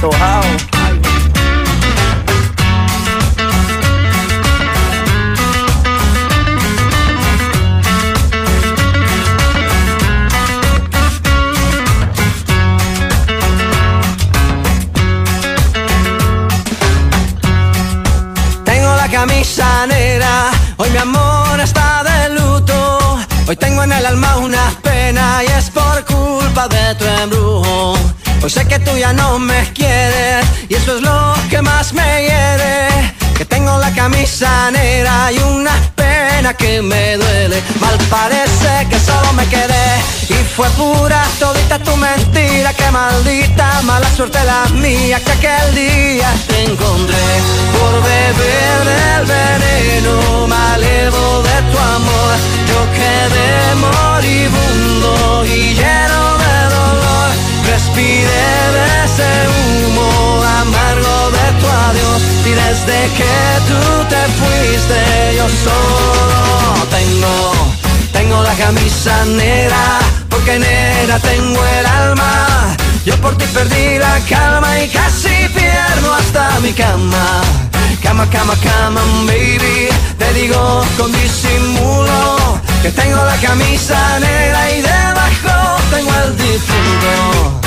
Tengo la camisa negra, hoy mi amor está de luto. Hoy tengo en el alma una pena y es por culpa de tu embrujo. Hoy sé que tú ya no me quieres y eso es lo que más me hiere. Que tengo la camisa negra y una pena que me duele. Mal parece que solo me quedé y fue pura todita tu mentira. Que maldita mala suerte la mía que aquel día te encontré por beber del veneno. Me alevo de tu amor. Yo quedé moribundo y lleno. Respiré de ese humo amargo de tu adiós y desde que tú te fuiste yo solo tengo, tengo la camisa negra porque negra tengo el alma. Yo por ti perdí la calma y casi pierdo hasta mi cama. Cama, cama, cama, baby. Te digo con disimulo que tengo la camisa negra y debajo tengo el difunto.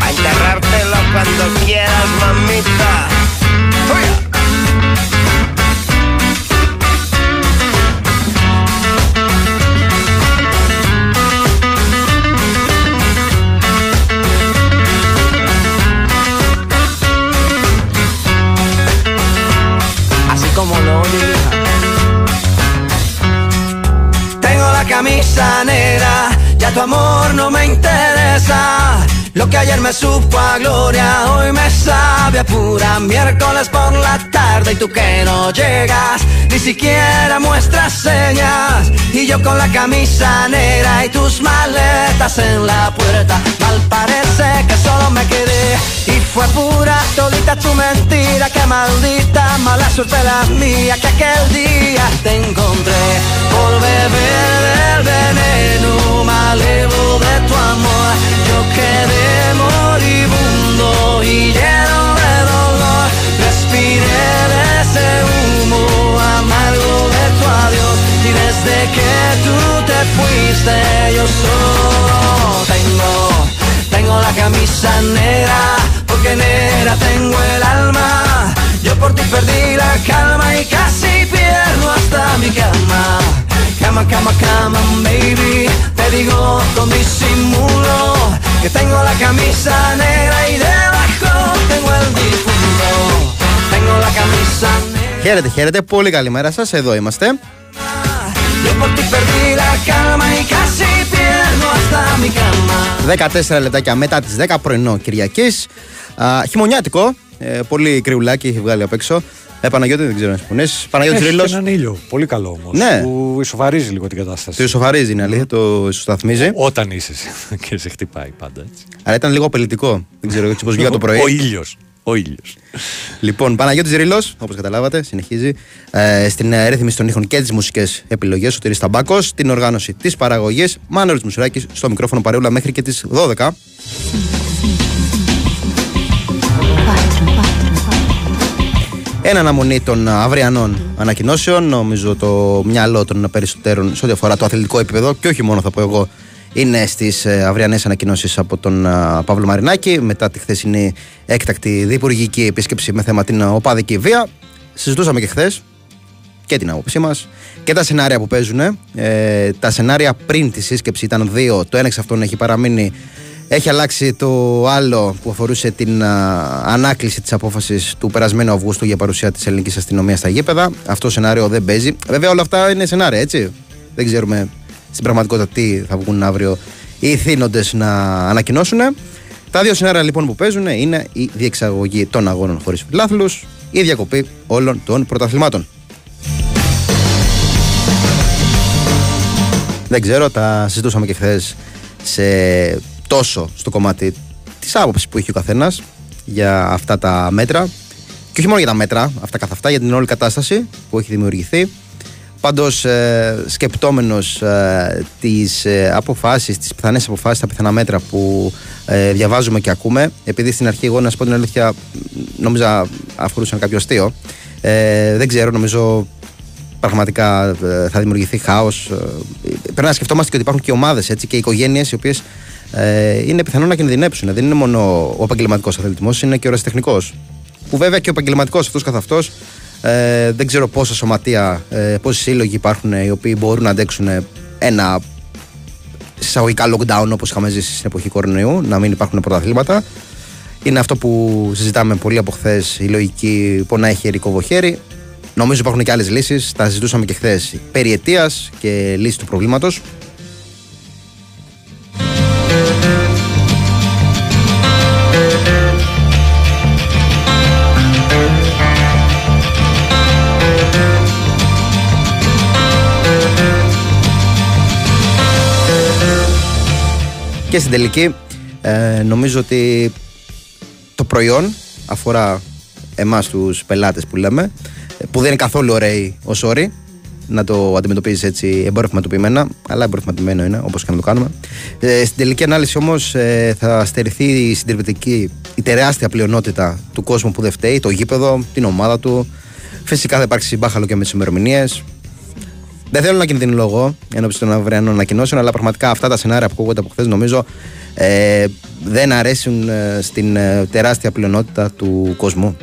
A enterrártelo cuando quieras, mamita. Fuya. Como lo oye. Tengo la camisa negra, ya tu amor no me interesa. Lo que ayer me supo a gloria, hoy me sabe a pura miércoles por la tarde. Y tú que no llegas, ni siquiera muestras señas. Y yo con la camisa negra y tus maletas en la puerta, mal parece que solo me quedé. Y fue pura todita tu mentira, que maldita mala suerte la mía que aquel día te encontré. Por beber del veneno, me alevo de tu amor, yo quedé moribundo y lleno de dolor. Respiré de ese humo amargo de tu adiós. Y desde que tú te fuiste, yo solo tengo, tengo la camisa negra. Porque negra tengo el alma. Yo por ti perdí la calma y casi pierdo hasta mi cama. Cama, cama, cama, baby. Te digo con disimulo que tengo la camisa negra y debajo tengo el difunto. Tengo la camisa negra. Χαίρετε, χαίρετε. Πολύ καλημέρα σα. Εδώ είμαστε. Yo por ti perdí la calma y casi pierdo hasta mi cama. 14 λεπτάκια μετά τι 10 πρωινό Κυριακή. Χειμωνιάτικο. Ε, πολύ κρυουλάκι έχει βγάλει απ' έξω. Ε, Παναγιώτη, δεν ξέρω να συμφωνεί. Παναγιώτη Έχει Ρήλο. και έναν ήλιο. Πολύ καλό όμως. Ναι. Που ισοφαρίζει λίγο την κατάσταση. Το ισοφαρίζει είναι αλήθεια, το ισοσταθμίζει. Όταν είσαι εσύ και σε χτυπάει πάντα έτσι. Αλλά ήταν λίγο απελητικό. Δεν ξέρω έτσι πώς βγήκα το πρωί. Ο ήλιος. Ο ήλιος. Λοιπόν, Παναγιώτη Ρήλο, όπως καταλάβατε, συνεχίζει ε, στην ε, ρύθμιση των ήχων και τις μουσικές επιλογές. Ο Τυρί Ταμπάκο, την οργάνωση της παραγωγής. Μάνο Μουσουράκης στο μικρόφωνο παρεούλα μέχρι και τις 12. Εν αναμονή των αυριανών ανακοινώσεων, νομίζω το μυαλό των περισσότερων σε ό,τι αφορά το αθλητικό επίπεδο και όχι μόνο θα πω εγώ, είναι στις αυριανές ανακοινώσεις από τον α, Παύλο Μαρινάκη μετά τη χθεσινή έκτακτη διπουργική επίσκεψη με θέμα την οπαδική βία. Συζητούσαμε και χθες και την άποψή μας και τα σενάρια που παίζουν. Ε, τα σενάρια πριν τη σύσκεψη ήταν δύο. Το ένα εξ αυτών έχει παραμείνει. Έχει αλλάξει το άλλο που αφορούσε την α, ανάκληση της απόφασης του περασμένου Αυγούστου για παρουσία της ελληνικής αστυνομίας στα γήπεδα. Αυτό το σενάριο δεν παίζει. Βέβαια, όλα αυτά είναι σενάρια, έτσι. Δεν ξέρουμε στην πραγματικότητα τι θα βγουν αύριο οι θύνοντε να ανακοινώσουν. Τα δύο σενάρια λοιπόν που παίζουν είναι η διεξαγωγή των αγώνων χωρίς φιλάθλους, η διακοπή όλων των πρωταθλημάτων. Δεν ξέρω, τα συζητούσαμε και χθες σε τόσο στο κομμάτι της άποψης που είχε ο καθένας για αυτά τα μέτρα. Και όχι μόνο για τα μέτρα, αυτά καθ' αυτά, για την όλη κατάσταση που έχει δημιουργηθεί. Πάντως, ε, σκεπτόμενος ε, τις ε, αποφάσεις, τις πιθανές αποφάσεις, τα πιθανά μέτρα που ε, διαβάζουμε και ακούμε, επειδή στην αρχή, εγώ να σου πω την αλήθεια, νόμιζα αφορούσαν κάποιο αστείο. Ε, δεν ξέρω, νομίζω πραγματικά ε, θα δημιουργηθεί χάος. Πρέπει να σκεφτόμαστε και ότι υπάρχουν και ομάδες και οικογένειες οι οποίες ε, είναι πιθανό να κινδυνεύσουν. Δεν είναι μόνο ο επαγγελματικός αθλητισμός, είναι και ο ρεσιτεχνικό. Που βέβαια και ο επαγγελματικός αυτός καθ' αυτός ε, δεν ξέρω πόσα σωματεία, ε, πόσοι σύλλογοι υπάρχουν οι οποίοι μπορούν να αντέξουν ένα εισαγωγικά lockdown όπως είχαμε ζήσει στην εποχή κορονοϊού, να μην υπάρχουν πρωταθλήματα. Είναι αυτό που συζητάμε πολύ από χθες, η λογική πονάει χέρι, κόβω χέρι. Νομίζω υπάρχουν και άλλες λύσεις. Τα συζητούσαμε και χθες περί αιτίας και λύση του προβλήματος. Και στην τελική ε, νομίζω ότι το προϊόν αφορά εμάς τους πελάτες που λέμε που δεν είναι καθόλου ωραίοι ως όροι να το αντιμετωπίζεις έτσι εμπορευματοποιημένα, αλλά εμπορευματοποιημένο είναι όπως και να το κάνουμε. Ε, στην τελική ανάλυση όμως ε, θα στερηθεί η συντηρητική, η τεράστια πλειονότητα του κόσμου που δεν φταίει, το γήπεδο, την ομάδα του. Φυσικά θα υπάρξει μπάχαλο και με τις ημερομηνίες. Δεν θέλω να κινδυνολογώ ενώπιση των αυριανών ανακοινώσεων, αλλά πραγματικά αυτά τα σενάρια που ακούγονται από χθες νομίζω ε, δεν αρέσουν ε, στην ε, τεράστια πλειονότητα του κόσμου.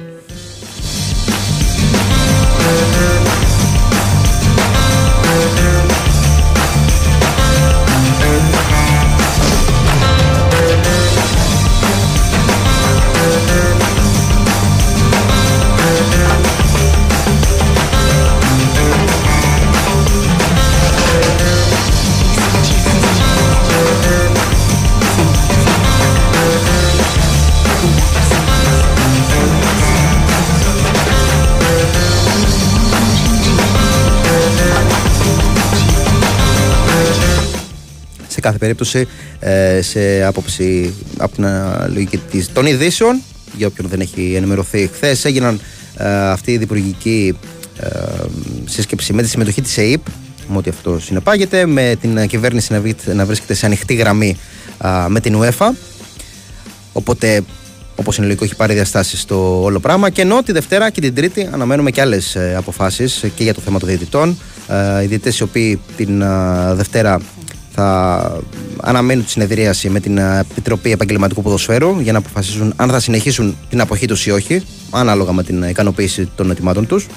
Σε κάθε περίπτωση ε, σε άποψη από την λογική της, των ειδήσεων για όποιον δεν έχει ενημερωθεί χθες έγιναν ε, αυτή η διπουργική ε, σύσκεψη με τη συμμετοχή της ΕΕΠ με ό,τι αυτό συνεπάγεται με την κυβέρνηση να, να βρίσκεται σε ανοιχτή γραμμή με την UEFA οπότε Όπως είναι λογικό, έχει πάρει διαστάσεις στο όλο πράγμα. Και ενώ τη Δευτέρα και την Τρίτη αναμένουμε και άλλες αποφάσεις και για το θέμα των διαιτητών. οι διαιτητές οι οποίοι την Δευτέρα θα αναμένουν τη συνεδρίαση με την ε, Επιτροπή Επαγγελματικού Ποδοσφαίρου για να αποφασίσουν αν θα συνεχίσουν την αποχή τους ή όχι, ανάλογα με την ικανοποίηση των ετοιμάτων τους.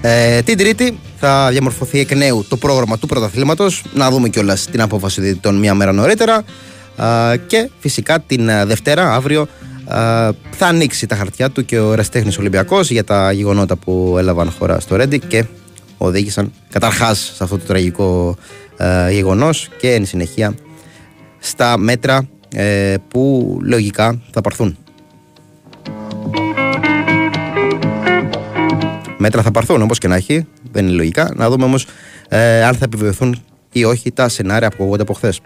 Ε, την Τρίτη θα διαμορφωθεί εκ νέου το πρόγραμμα του πρωταθλήματος. Να δούμε κιόλας την απόφαση διαιτητών μία μέρα νωρίτερα. Ε, και φυσικά την ε, Δευτέρα, αύριο, θα ανοίξει τα χαρτιά του και ο Εραστέχνη Ολυμπιακός για τα γεγονότα που έλαβαν χώρα στο Ρέντι και οδήγησαν καταρχάς σε αυτό το τραγικό ε, γεγονός και εν συνεχεία στα μέτρα ε, που λογικά θα πάρθουν. Μέτρα θα πάρθουν όπως και να έχει, δεν είναι λογικά. Να δούμε όμως ε, αν θα επιβεβαιωθούν ή όχι τα σενάρια που ακούγονται από χθες.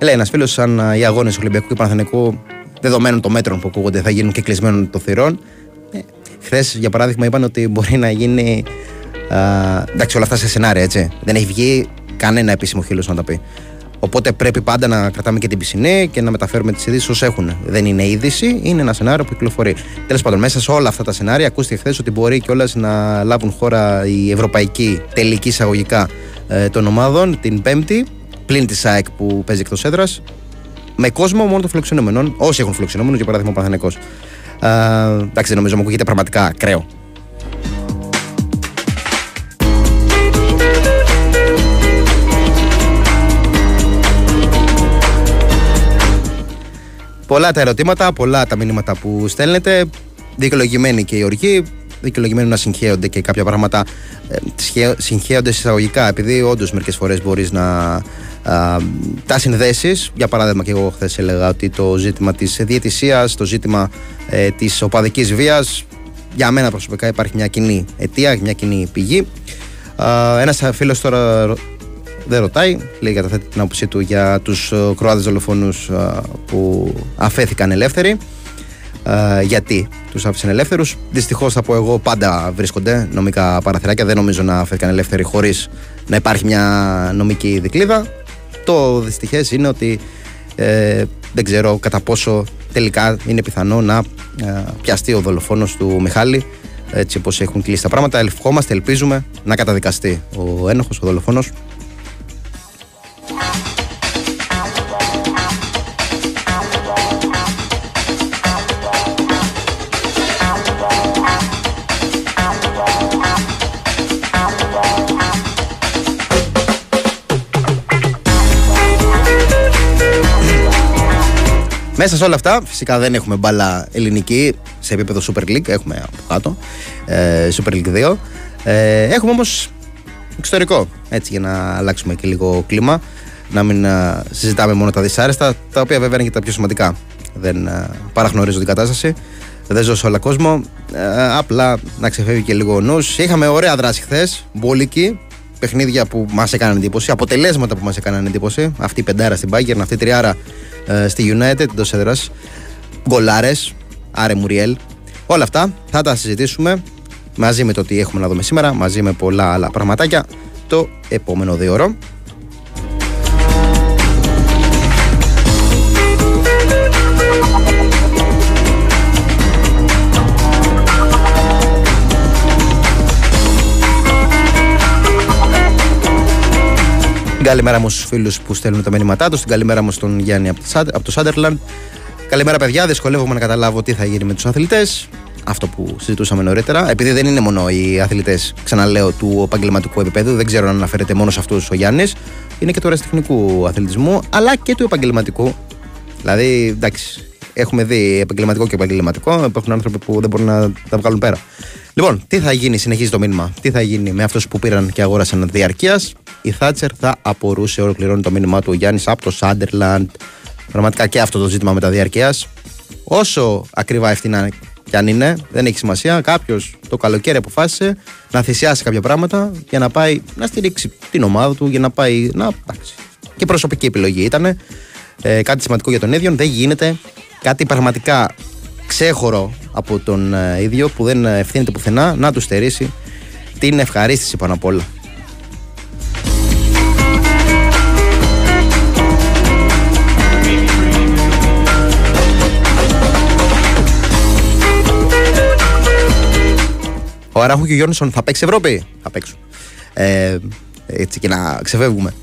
Λέει ένας φίλος, σαν οι αγώνες του Ολυμπιακού και Παναθηνικού, δεδομένων των μέτρων που ακούγονται, θα γίνουν και κλεισμένων των θυρών. Ε, Χθες, για παράδειγμα, είπαν ότι μπορεί να γίνει. Α, εντάξει, όλα αυτά σε σενάρια, έτσι. Δεν έχει βγει κανένα επίσημο χείλος να τα πει. Οπότε πρέπει πάντα να κρατάμε και την πισινή και να μεταφέρουμε τις ειδήσεις όσο έχουν. Δεν είναι είδηση, είναι ένα σενάριο που κυκλοφορεί. Τέλος πάντων, μέσα σε όλα αυτά τα σενάρια, ακούστηκε χθες ότι μπορεί κιόλας να λάβουν χώρα η ευρωπαϊκή τελική εισαγωγικά ε, των ομάδων την Πέμπτη πλην της ΑΕΚ που παίζει εκτός έδρας, με κόσμο μόνο των φιλοξενούμενων, όσοι έχουν φιλοξενούμενους, για παράδειγμα ο Παναθανικό. Εντάξει, δεν νομίζω μου ακούγεται πραγματικά ακραίο. Πολλά τα ερωτήματα, πολλά τα μηνύματα που στέλνετε. Δικαιολογημένη και η οργή δικαιολογημένο να συγχέονται και κάποια πράγματα ε, συγχέονται εισαγωγικά επειδή όντως μερικές φορές μπορείς να α, τα συνδέσεις. Για παράδειγμα, και εγώ χθες έλεγα ότι το ζήτημα της διαιτησίας, το ζήτημα ε, της οπαδικής βίας, για μένα προσωπικά υπάρχει μια κοινή αιτία, μια κοινή πηγή. Ένας φίλος τώρα δεν ρωτάει. Λέει καταθέτει την άποψή του για τους Κροάτες δολοφόνους που αφέθηκαν ελεύθεροι. Ε, γιατί τους άφησαν ελεύθερους. Δυστυχώς θα πω εγώ πάντα βρίσκονται νομικά παραθυράκια. Δεν νομίζω να αφέθηκαν ελεύθεροι χωρίς να υπάρχει μια νομική δικλίδα. Το δυστυχές είναι ότι ε, δεν ξέρω κατά πόσο τελικά είναι πιθανό να ε, πιαστεί ο δολοφόνος του Μιχάλη έτσι όπως έχουν κλείσει τα πράγματα. Ευχόμαστε, ελπίζουμε να καταδικαστεί ο ένοχος, ο δολοφόνος Μέσα σε όλα αυτά, φυσικά δεν έχουμε μπάλα ελληνική σε επίπεδο Super League. Έχουμε από κάτω ε, Super League 2. Ε, έχουμε όμως εξωτερικό. Έτσι, για να αλλάξουμε και λίγο κλίμα. Να μην ε, συζητάμε μόνο τα δυσάρεστα, τα οποία βέβαια είναι και τα πιο σημαντικά. Δεν ε, παραγνωρίζω την κατάσταση. Δεν ζω σε όλο κόσμο. Ε, απλά να ξεφεύγει και λίγο ο νους. Είχαμε ωραία δράση χθες. Μπόλικη. Παιχνίδια που μας έκαναν εντύπωση. Αποτελέσματα που μας έκαναν εντύπωση. Αυτή η πεντάρα στην Bayern, αυτή η τριάρα ε, στη United εντός έδρας. Γκολάρες, Άρε Μουριέλ. Όλα αυτά θα τα συζητήσουμε μαζί με το τι έχουμε να δούμε σήμερα, μαζί με πολλά άλλα πραγματάκια το επόμενο δύο ώρο. Καλημέρα μου στους φίλους που στέλνουν τα μηνύματά τους. Καλημέρα μου στον Γιάννη από το Σάντερλαντ. Καλημέρα, παιδιά. Δυσκολεύομαι να καταλάβω τι θα γίνει με τους αθλητές. Αυτό που συζητούσαμε νωρίτερα. Επειδή δεν είναι μόνο οι αθλητές, ξαναλέω, του επαγγελματικού επίπεδου, δεν ξέρω αν αναφέρεται μόνο σε αυτούς ο Γιάννης. Είναι και του αεραστεχνικού αθλητισμού, αλλά και του επαγγελματικού. Δηλαδή, εντάξει, έχουμε δει επαγγελματικό και επαγγελματικό. Υπάρχουν άνθρωποι που δεν μπορούν να τα βγάλουν πέρα. Λοιπόν, τι θα γίνει, συνεχίζει το μήνυμα. Τι θα γίνει με αυτούς που πήραν και αγόρασαν διαρκείας; Η Θάτσερ θα απορούσε, ολοκληρώνει το μήνυμά του ο Γιάννης από το Σάντερλαντ. Πραγματικά και αυτό το ζήτημα με τα διαρκείας. Όσο ακριβά ευθυνά κι αν είναι, δεν έχει σημασία. Κάποιος το καλοκαίρι αποφάσισε να θυσιάσει κάποια πράγματα για να πάει να στηρίξει την ομάδα του, για να πάει. Να, εντάξει. Και προσωπική επιλογή ήταν. Ε, κάτι σημαντικό για τον ίδιο. Δεν γίνεται κάτι πραγματικά ξέχωρο από τον ε, ίδιο που δεν ευθύνεται πουθενά να του στερήσει την ευχαρίστηση πάνω απ' όλα. Ο Αράχου και ο Γιόνσον θα παίξει Ευρώπη; Θα παίξουν. Ε, έτσι και να ξεφεύγουμε.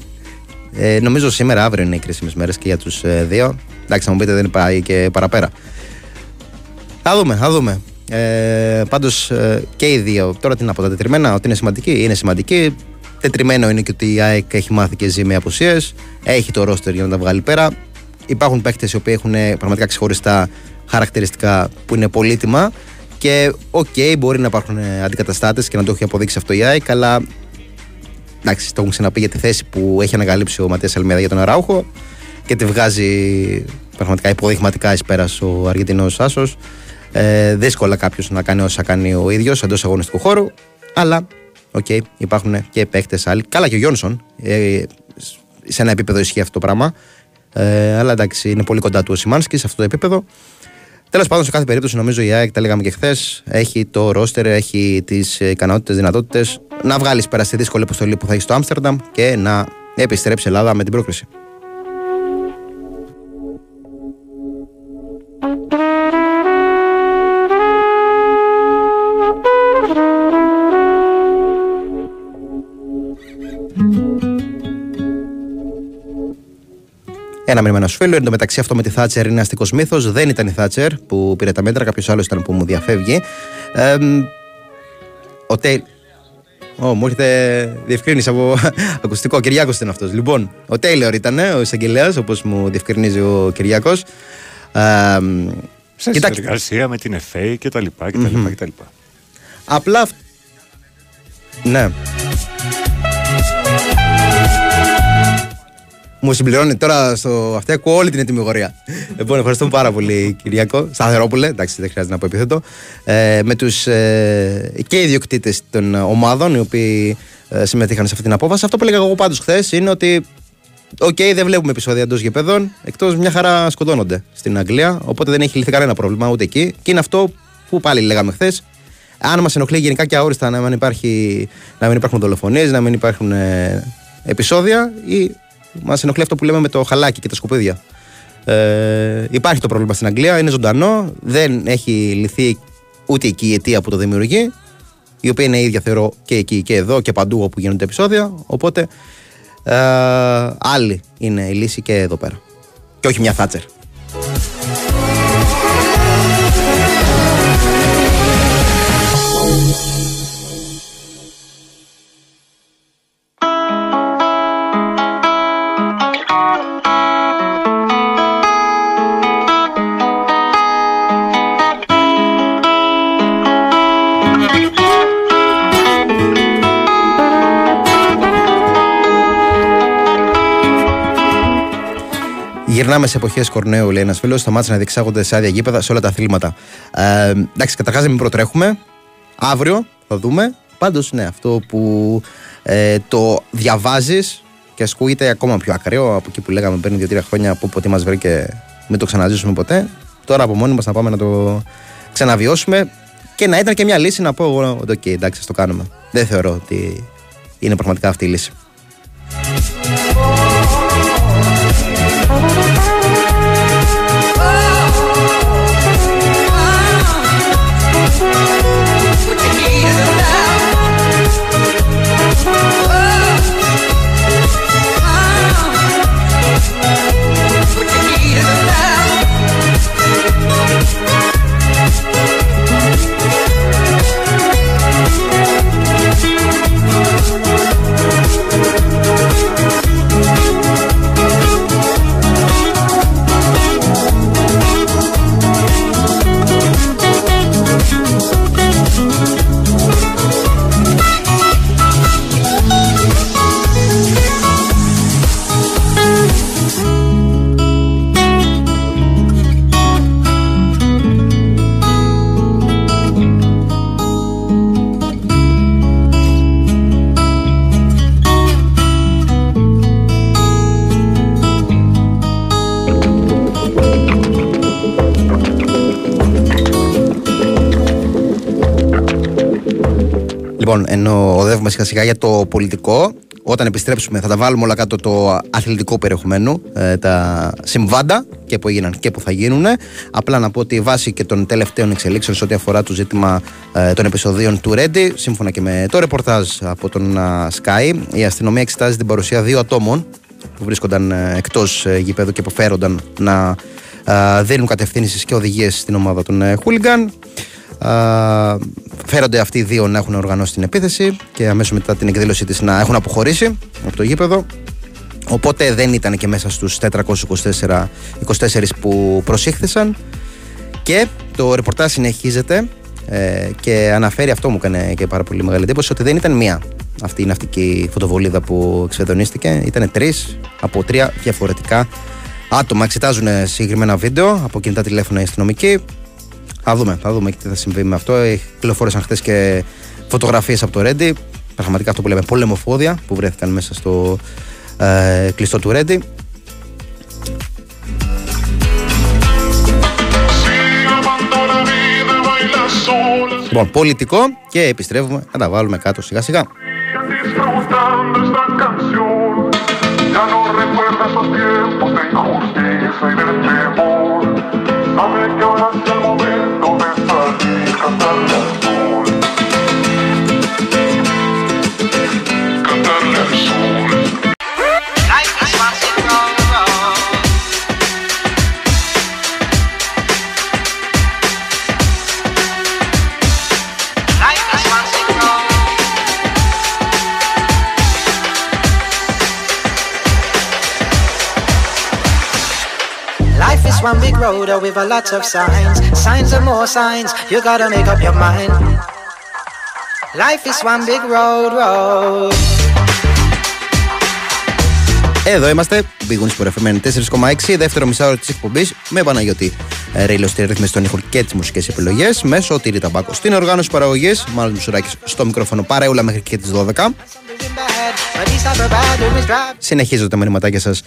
Ε, νομίζω σήμερα, αύριο είναι οι κρίσιμες μέρες και για τους ε, δύο. Εντάξει, θα μου πείτε δεν πάει και παραπέρα. Θα δούμε, θα δούμε. Ε, Πάντως ε, και οι δύο, τώρα τι να πω, τα τετριμένα, ότι είναι σημαντική, είναι σημαντική. Τετριμένο είναι και ότι η ΑΕΚ έχει μάθει και ζει με απουσίες. Έχει το ρόστερ για να τα βγάλει πέρα. Υπάρχουν παίχτες οι οποίοι έχουν πραγματικά ξεχωριστά χαρακτηριστικά που είναι πολύτιμα. Και OK, okay, μπορεί να υπάρχουν αντικαταστάτες και να το έχει αποδείξει αυτό η ΑΕΚ, αλλά εντάξει, το έχουμε ξαναπεί για τη θέση που έχει ανακαλύψει ο Ματίας Αλμέιδα για τον Αράουχο και τη βγάζει πραγματικά υποδειγματικά εις πέρας ο Αργεντινός Άσος. Ε, δύσκολα κάποιος να κάνει όσα κάνει ο ίδιος εντός αγωνιστικού χώρου. Αλλά, OK, okay, υπάρχουν και παίχτες άλλοι. Καλά και ο Γιόνσον. Ε, σε ένα επίπεδο ισχύει αυτό το πράγμα. Ε, αλλά εντάξει, είναι πολύ κοντά του ο Σιμάνσκι σε αυτό το επίπεδο. Τέλος πάντων, σε κάθε περίπτωση, νομίζω η ΑΕΚ, τα λέγαμε και χθες, έχει το ρόστερ, έχει τις ικανότητες, δυνατότητες να βγάλει πέρα στη δύσκολη αποστολή που θα έχει στο Άμστερνταμ και να επιστρέψει η Ελλάδα με την πρόκριση. Ένα μήνυμα να σου φίλο. Εν τω μεταξύ, αυτό με τη Θάτσερ είναι αστικός μύθος. Δεν ήταν η Θάτσερ που πήρε τα μέτρα, κάποιος άλλος ήταν που μου διαφεύγει. Ε, ο Τέιλ. Ω, μου έρχεται διευκρίνηση από ακουστικό. Κυριάκος ήταν αυτός. Λοιπόν, ο Τέιλερ ήταν ο εισαγγελέας, όπως μου διευκρινίζει ο Κυριάκος. Ε, σε συνεργασία με την ΕΦΕ και τα λοιπά και τα λοιπά και τα λοιπά. Απλά. Ναι. Μου συμπληρώνει τώρα στο αυτό, ακούω όλη την ετοιμιγορία. λοιπόν, ευχαριστούμε πάρα πολύ, Κυριακό. Σταθερόπουλε, εντάξει, δεν χρειάζεται να πω επίθετο. Ε, με τους ε, και ιδιοκτήτες των ομάδων, οι οποίοι ε, συμμετείχαν σε αυτή την απόφαση. Αυτό που έλεγα εγώ πάντως χθες είναι ότι OK, okay, δεν βλέπουμε επεισόδια εντός γηπέδων. Εκτός μια χαρά σκοτώνονται στην Αγγλία. Οπότε δεν έχει λυθεί κανένα πρόβλημα ούτε εκεί. Και είναι αυτό που πάλι λέγαμε χθες. Αν μας ενοχλεί γενικά και αόριστα να μην, υπάρχει, να μην υπάρχουν δολοφονίες, να μην υπάρχουν ε, επεισόδια, ή μας ενοχλεί αυτό που λέμε με το χαλάκι και τα σκουπίδια. Ε, υπάρχει το πρόβλημα στην Αγγλία, είναι ζωντανό, δεν έχει λυθεί ούτε εκεί η αιτία που το δημιουργεί, η οποία είναι ίδια θεωρώ και εκεί και εδώ και παντού όπου γίνονται επεισόδια. Οπότε ε, άλλη είναι η λύση και εδώ πέρα. Και όχι μια Θάτσερ. Γυρνάμε σε εποχές Κορνέου, λέει ένας φίλος. Σταμάτησε να διεξάγονται σε άδεια γήπεδα σε όλα τα αθλήματα. Ε, εντάξει, καταρχάς δεν μην προτρέχουμε. Αύριο θα δούμε. Πάντως, ναι, αυτό που ε, το διαβάζεις και ασκούγεται ακόμα πιο ακραίο από εκεί που λέγαμε πριν δύο-τρία χρόνια που ποτέ μας βρήκε, μην το ξαναζήσουμε ποτέ. Τώρα από μόνοι μας να πάμε να το ξαναβιώσουμε και να ήταν και μια λύση να πω εγώ ότι, OK, εντάξει, το κάνουμε. Δεν θεωρώ ότι είναι πραγματικά αυτή η λύση. Ενώ οδεύουμε σιγά σιγά για το πολιτικό, όταν επιστρέψουμε θα τα βάλουμε όλα κάτω το αθλητικό περιεχομένου, ε, τα συμβάντα και που έγιναν και που θα γίνουν. Απλά να πω ότι βάσει και των τελευταίων εξελίξεων σε ό,τι αφορά το ζήτημα ε, των επεισοδίων του Ρέντι, σύμφωνα και με το ρεπορτάζ από τον Sky, η αστυνομία εξετάζει την παρουσία δύο ατόμων που βρίσκονταν ε, εκτός ε, γηπέδου και αποφέρονταν να δίνουν κατευθύνσεις και οδηγίες στην ομάδα των Χούλιγκαν. Φέρονται αυτοί οι δύο να έχουν οργανώσει την επίθεση και αμέσως μετά την εκδήλωσή της να έχουν αποχωρήσει από το γήπεδο. Οπότε δεν ήταν και μέσα στους 424 24 που προσήχθησαν. Και το ρεπορτάζ συνεχίζεται ε, και αναφέρει αυτό μου έκανε και πάρα πολύ μεγάλη εντύπωση ότι δεν ήταν μία αυτή η ναυτική φωτοβολίδα που εξεδονίστηκε. Ήταν τρεις από τρία διαφορετικά άτομα. Εξετάζουν συγκεκριμένα βίντεο από κινητά τηλέφωνα οι αστυνομικοί. Θα δούμε, θα δούμε τι θα συμβεί με αυτό. Κυκλοφόρησαν χθες και φωτογραφίες από το Ρέντι. Πραγματικά αυτό που λέμε πολεμοφόδια που βρέθηκαν μέσα στο ε, κλειστό του Ρέντι. Λοιπόν, πολιτικό και επιστρέφουμε να τα βάλουμε κάτω σιγά σιγά. one big road with a lot of signs. Signs and more signs, you gotta make up your mind. Life is one big road, road. Εδώ είμαστε, Big Wings FM 4,6, δεύτερο μισάωρο της εκπομπής με Παναγιώτη ε, Ρίλο στη ρύθμιση των ήχων και τις μουσικές επιλογές. Μέσω Τύρι Ταμπάκο στην οργάνωση παραγωγής. Μάλλον Μουσουράκης στο μικρόφωνο παρέουλα μέχρι και τις 12. Συνεχίζω τα μηνυματάκια σας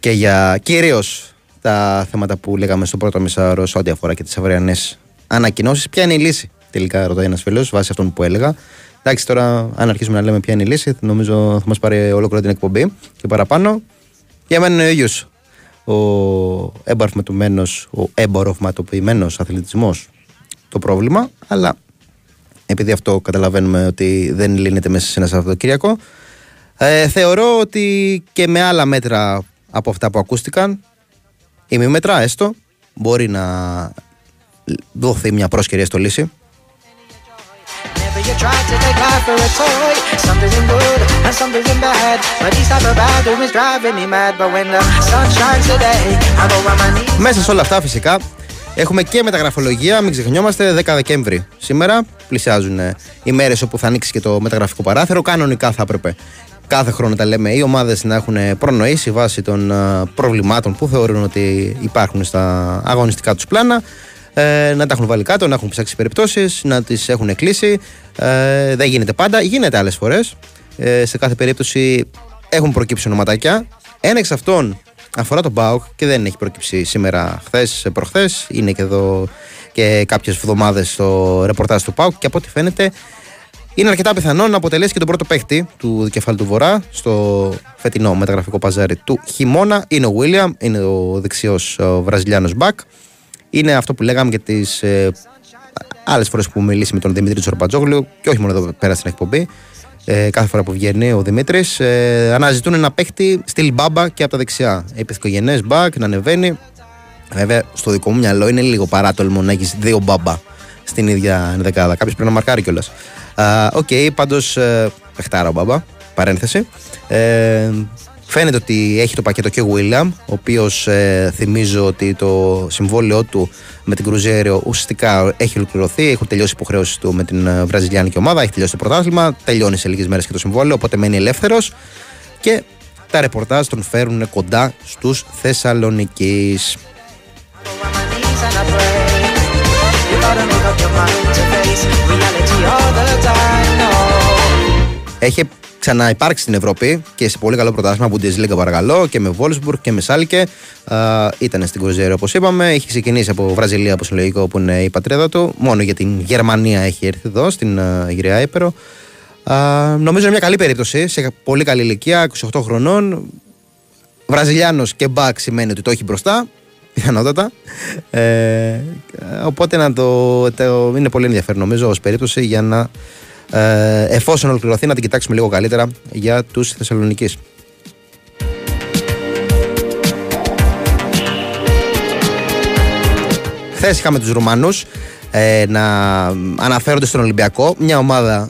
και για κυρίως τα θέματα που λέγαμε στο πρώτο μισάωρο σε ό,τι αφορά και τις αυριανές ανακοινώσεις. Ποια είναι η λύση, τελικά ρωτάει ένας φίλος, βάσει αυτών που έλεγα. Εντάξει, τώρα αν αρχίσουμε να λέμε ποια είναι η λύση, νομίζω θα μας πάρει ολόκληρη την εκπομπή και παραπάνω. Για μένα είναι ο ίδιος ο εμπορευματοποιημένο, ο εμπορευματοποιημένος αθλητισμός το πρόβλημα, αλλά επειδή αυτό καταλαβαίνουμε ότι δεν λύνεται μέσα σε ένα Σαββατοκύριακο, ε, θεωρώ ότι και με άλλα μέτρα από αυτά που ακούστηκαν, ημιμετρά έστω, μπορεί να δοθεί μια πρόσκαιρια στο λύση. Μέσα σε όλα αυτά φυσικά έχουμε και μεταγραφολογία, μην ξεχνιόμαστε, 10 Δεκέμβρη. Σήμερα πλησιάζουν οι μέρες όπου θα ανοίξει και το μεταγραφικό παράθυρο. Κανονικά θα έπρεπε κάθε χρόνο τα λέμε οι ομάδες να έχουν προνοήσει βάσει των προβλημάτων που θεωρούν ότι υπάρχουν στα αγωνιστικά τους πλάνα ε, να τα έχουν βάλει κάτω, να έχουν ψάξει περιπτώσεις, να τις έχουν κλείσει. Ε, δεν γίνεται πάντα, γίνεται άλλες φορές. Ε, σε κάθε περίπτωση έχουν προκύψει ονοματάκια. Ένα εξ αυτών αφορά τον Μπάουκ και δεν έχει προκύψει σήμερα, χθες, προχθές. Είναι και εδώ και κάποιες εβδομάδες στο ρεπορτάζ του Πάουκ και από ό,τι φαίνεται είναι αρκετά πιθανό να αποτελέσει και τον πρώτο παίχτη του δικεφάλου του Βορρά στο φετινό μεταγραφικό παζάρι του χειμώνα. Είναι ο Βίλιαμ, είναι ο δεξιός Βραζιλιάνος Μπακ είναι αυτό που λέγαμε για τις ε, άλλες φορές που μιλήσει με τον Δημήτρη Τσορπατζόγλου και όχι μόνο εδώ πέρα στην εκπομπή. Ε, κάθε φορά που βγαίνει ο Δημήτρης, ε, αναζητούν ένα παίχτη στυλ μπάμπα και από τα δεξιά. Επιθυκογενέ μπακ, να ανεβαίνει. Βέβαια, στο δικό μου μυαλό είναι λίγο παράτολμο να έχεις δύο Μπάμπα στην ίδια δεκάδα. Κάποιος πρέπει να μαρκάρει κιόλας. OK, okay, πάντως. Ε, παιχτάρα ο Μπάμπα. Παρένθεση. Ε, Φαίνεται ότι έχει το πακέτο και ο William, ο οποίος ε, θυμίζω ότι το συμβόλαιό του με την Κρουζέριο ουσιαστικά έχει ολοκληρωθεί. Έχουν τελειώσει οι υποχρεώσεις του με την ε, βραζιλιάνικη ομάδα, έχει τελειώσει το πρωτάθλημα, τελειώνει σε λίγες μέρες και το συμβόλαιο, οπότε μένει ελεύθερος. Και τα ρεπορτάζ τον φέρουν κοντά στους Θεσσαλονίκης. Έχει ξαναυπάρξει στην Ευρώπη και σε πολύ καλό πρωτάθλημα Bundesliga παρακαλώ και με Wolfsburg και με Σάλκε. Ήταν στην Κρουζέρο όπως είπαμε. Έχει ξεκινήσει από Βραζιλία, όπως λογικό, που είναι η πατρίδα του. Μόνο για την Γερμανία έχει έρθει εδώ, στην uh, Γυριά Ήπερο. νομίζω είναι μια καλή περίπτωση. Σε πολύ καλή ηλικία, 28 χρονών. Βραζιλιάνος και μπακ σημαίνει ότι το έχει μπροστά. Πιθανότατα. Ε, οπότε να το, το, είναι πολύ ενδιαφέρον νομίζω ως περίπτωση για να ε, εφόσον ολοκληρωθεί να την κοιτάξουμε λίγο καλύτερα για τους Θεσσαλονικείς. Χθες είχαμε τους Ρουμανούς ε, να αναφέρονται στον Ολυμπιακό, μια ομάδα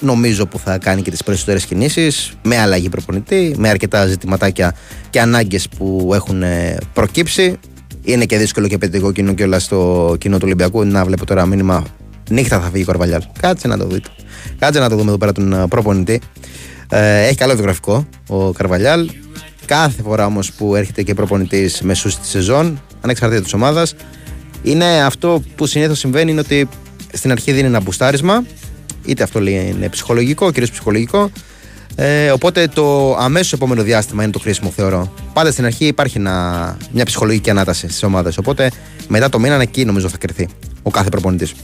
νομίζω που θα κάνει και τις περισσότερες κινήσεις με αλλαγή προπονητή, με αρκετά ζητηματάκια και ανάγκες που έχουν ε, προκύψει είναι και δύσκολο και παιδικό κοινό και όλα στο κοινό του Ολυμπιακού να βλέπω τώρα μήνυμα νύχτα θα φύγει ο Καρβαλιάλ κάτσε να το δείτε Κάτσε να το δούμε εδώ πέρα τον ε, προπονητή. Ε, έχει καλό βιογραφικό ο Καρβαλιάλ. Κάθε φορά όμως που έρχεται και προπονητής μεσού στη σεζόν, ανεξαρτήτως της ομάδας, είναι αυτό που συνήθως συμβαίνει είναι ότι στην αρχή δίνει ένα μπουστάρισμα. Είτε αυτό λέει είναι ψυχολογικό, κυρίω ψυχολογικό. Ε, οπότε το αμέσως επόμενο διάστημα είναι το χρήσιμο, θεωρώ. Πάντα στην αρχή υπάρχει ένα, μια ψυχολογική ανάταση στις ομάδες. Οπότε μετά το μήνα εκεί νομίζω θα κρυθεί ο κάθε προπονητής.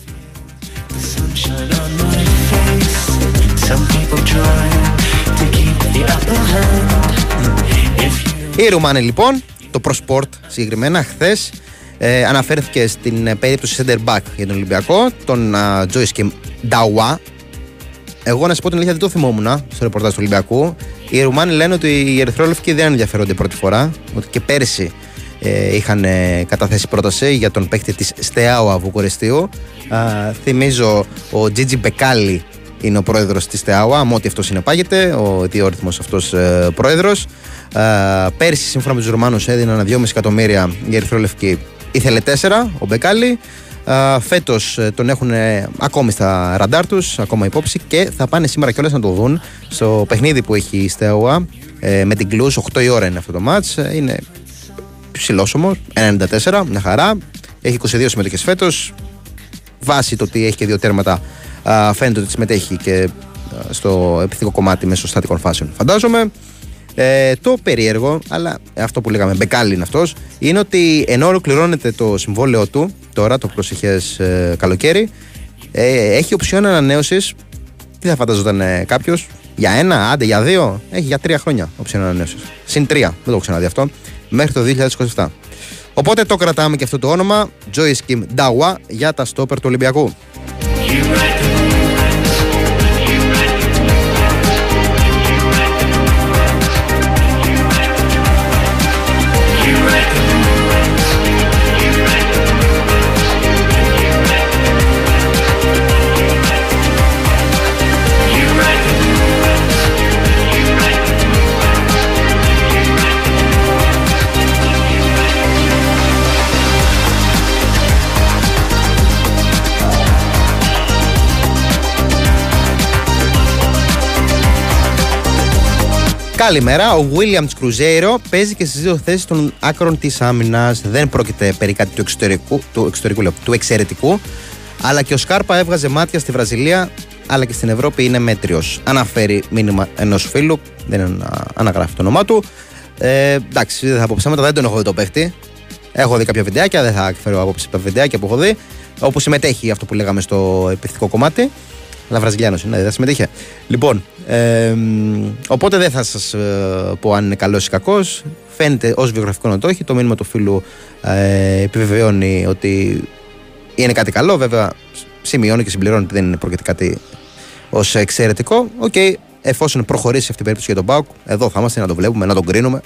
Η Ρουμάνη λοιπόν, το ProSport συγκεκριμένα, χθες ε, αναφέρθηκε στην ε, περίπτωση center back για τον Ολυμπιακό, τον Τζόις Νταουά. Εγώ να σα πω την αλήθεια δεν το θυμόμουν στο ρεπορτάζ του Ολυμπιακού. Οι Ρουμάνοι λένε ότι οι Ερυθρόλευκοι δεν ενδιαφέρονται πρώτη φορά, ότι και πέρυσι ε, είχαν ε, καταθέσει πρόταση για τον παίκτη της Στεάουα Βουκουρεστίου. θυμίζω ο Τζίτζι Μπεκάλι είναι ο πρόεδρος της ΤΕΑΟΑ, με ό,τι αυτός συνεπάγεται, ο διόρυθμο αυτός ε, πρόεδρος. Ε, πέρσι, σύμφωνα με τους Ρωμάνου, έδιναν 2,5 εκατομμύρια για Ερυθρόλευκη. Ήθελε 4 ο Μπεκάλι. Ε, Φέτος ε, τον έχουν ακόμη στα ραντάρ τους, ακόμα υπόψη και θα πάνε σήμερα κιόλας να το δουν στο παιχνίδι που έχει η ΣΤΕΟΑ με την Κλούς. 8 η ώρα είναι αυτό το μάτς. Είναι ψηλόσωμο, 94, μια χαρά. Έχει 22 συμμετοχές φέτος. Βάσει το ότι έχει και δύο τέρματα, φαίνεται ότι συμμετέχει και στο επιθετικό κομμάτι μέσω στατικών φάσεων. Φαντάζομαι. Ε, το περίεργο, αλλά αυτό που λέγαμε, μπεκάλι είναι αυτός, είναι ότι ενώ ολοκληρώνεται το συμβόλαιό του τώρα, το προσεχές ε, καλοκαίρι, ε, έχει οψιόν ανανέωσης. Τι θα φανταζόταν ε, κάποιος, για ένα, άντε για δύο, έχει για τρία χρόνια οψιόν ανανέωσης. Συν τρία, δεν το έχω ξαναδεί αυτό, μέχρι το 2027. Οπότε το κρατάμε και αυτό το όνομα, Joy Skim Dawa, για τα στόπερ του Ολυμπιακού. Καλημέρα. Ο Williams Κρουζέιρο παίζει και στις δύο θέσεις των άκρων της άμυνας. Δεν πρόκειται περί κάτι του εξωτερικού, του, εξωτερικού, λέω, του εξαιρετικού. Αλλά και ο Σκάρπα έβγαζε μάτια στη Βραζιλία, αλλά και στην Ευρώπη είναι μέτριος. Αναφέρει μήνυμα ενός φίλου, δεν αναγράφει το όνομά του. Ε, εντάξει, δεν θα πω ψέματα, δεν τον έχω δει το παίχτη. Έχω δει κάποια βιντεάκια, δεν θα φέρω απόψη τα βιντεάκια που έχω δει. Όπου συμμετέχει αυτό που λέγαμε στο επιθετικό κομμάτι. Αλλά Βραζιλιάνο είναι, δεν συμμετείχε. Λοιπόν, ε, οπότε δεν θα σας ε, πω αν είναι καλός ή κακός. Φαίνεται ως βιογραφικό να το έχει. Το μήνυμα του φίλου ε, επιβεβαιώνει ότι είναι κάτι καλό. Βέβαια, σημειώνει και συμπληρώνει ότι δεν είναι πρόκειται κάτι ως εξαιρετικό. OK, okay, εφόσον προχωρήσει αυτή η περίπτωση για τον ΠΑΟΚ, εδώ θα είμαστε να το βλέπουμε, να τον κρίνουμε.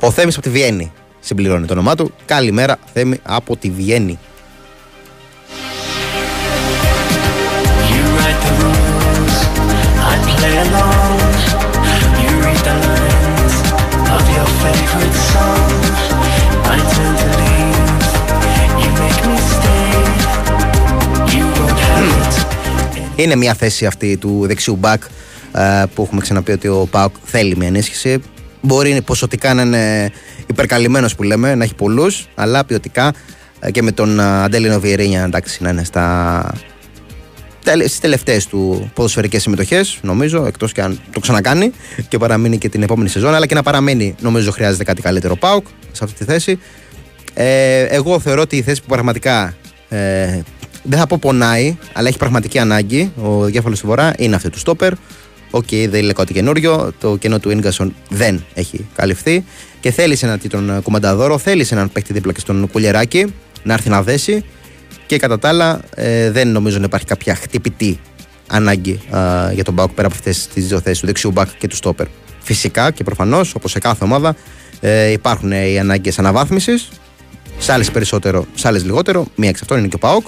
Ο Θέμης από τη Βιέννη συμπληρώνει το όνομά του. Καλημέρα, Θέμη από τη Βιέννη. Είναι μια θέση αυτή του δεξιού μπακ ε, που έχουμε ξαναπεί ότι ο Πάοκ θέλει μια ενίσχυση. Μπορεί ποσοτικά να είναι υπερκαλυμμένος που λέμε, να έχει πολλούς, αλλά ποιοτικά ε, και με τον ε, Αντέλινο Βιερίνια εντάξει να είναι στα στις τελευταίες του ποδοσφαιρικές συμμετοχές, νομίζω, εκτός και αν το ξανακάνει και παραμείνει και την επόμενη σεζόν, αλλά και να παραμένει, νομίζω, χρειάζεται κάτι καλύτερο. Πάουκ σε αυτή τη θέση. Ε, εγώ θεωρώ ότι η θέση που πραγματικά ε, δεν θα πω πονάει, αλλά έχει πραγματική ανάγκη ο Δικέφαλος του Βορρά είναι αυτή του Στόπερ. OK, okay, δεν είναι κάτι καινούριο. Το κενό του Ίνγκασον δεν έχει καλυφθεί. Και θέλει έναν τον κουμανταδόρο, θέλει έναν παίκτη δίπλα και στον Κουλιεράκη να έρθει να δέσει. Και κατά τα άλλα, ε, δεν νομίζω να υπάρχει κάποια χτυπητή ανάγκη ε, για τον ΠΑΟΚ πέρα από αυτές τις δύο θέσεις του δεξιού μπακ και του στόπερ. Φυσικά και προφανώς, όπως σε κάθε ομάδα, ε, υπάρχουν οι ανάγκες αναβάθμισης. Σε άλλες περισσότερο, σε άλλες λιγότερο. Μία εξ αυτών είναι και ο Πάοκ.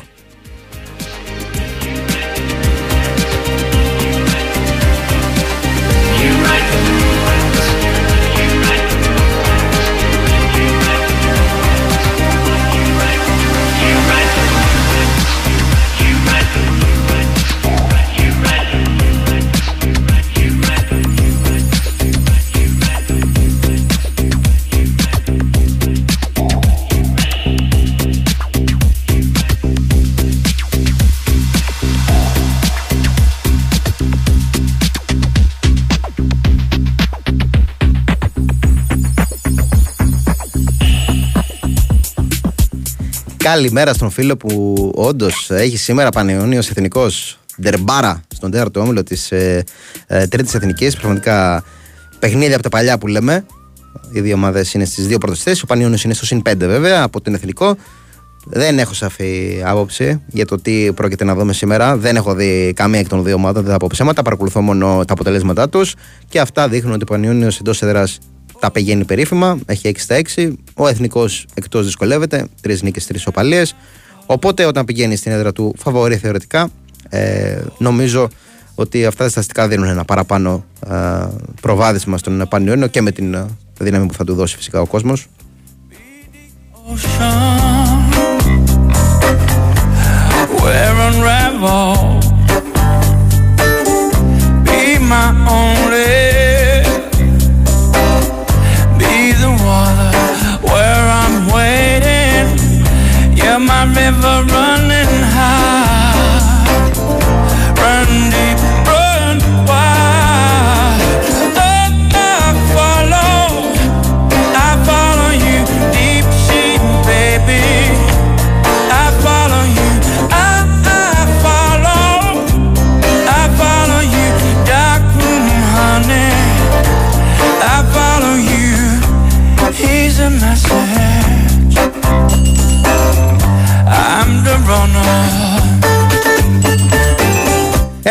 Καλημέρα στον φίλο που όντως έχει σήμερα Πανεωνίος Εθνικός Ντερμπάρα στον τέταρτο όμιλο της ε, ε, Τρίτης Εθνικής. Πραγματικά παιχνίδια από τα παλιά που λέμε. Οι δύο ομάδες είναι στις δύο πρώτες θέσεις. Ο Πανιόνιο είναι στο συν 5 βέβαια από την Εθνικό. Δεν έχω σαφή άποψη για το τι πρόκειται να δούμε σήμερα. Δεν έχω δει καμία εκ των δύο ομάδων, δεν θα πω ψέματα. Παρακολουθώ μόνο τα αποτελέσματά τους και αυτά δείχνουν ότι ο Πανιόνιο εντός έδρας τα πηγαίνει περίφημα, έχει 6 στα 6. Ο εθνικός εκτός δυσκολεύεται, τρεις νίκες, τρεις οπαλίες. Οπότε όταν πηγαίνει στην έδρα του, φαβορεί θεωρητικά. Ε, νομίζω ότι αυτά τα στατιστικά δίνουν ένα παραπάνω ε, προβάδισμα στον Πανιόνιο και με την ε, δύναμη που θα του δώσει φυσικά ο κόσμος. ever river run.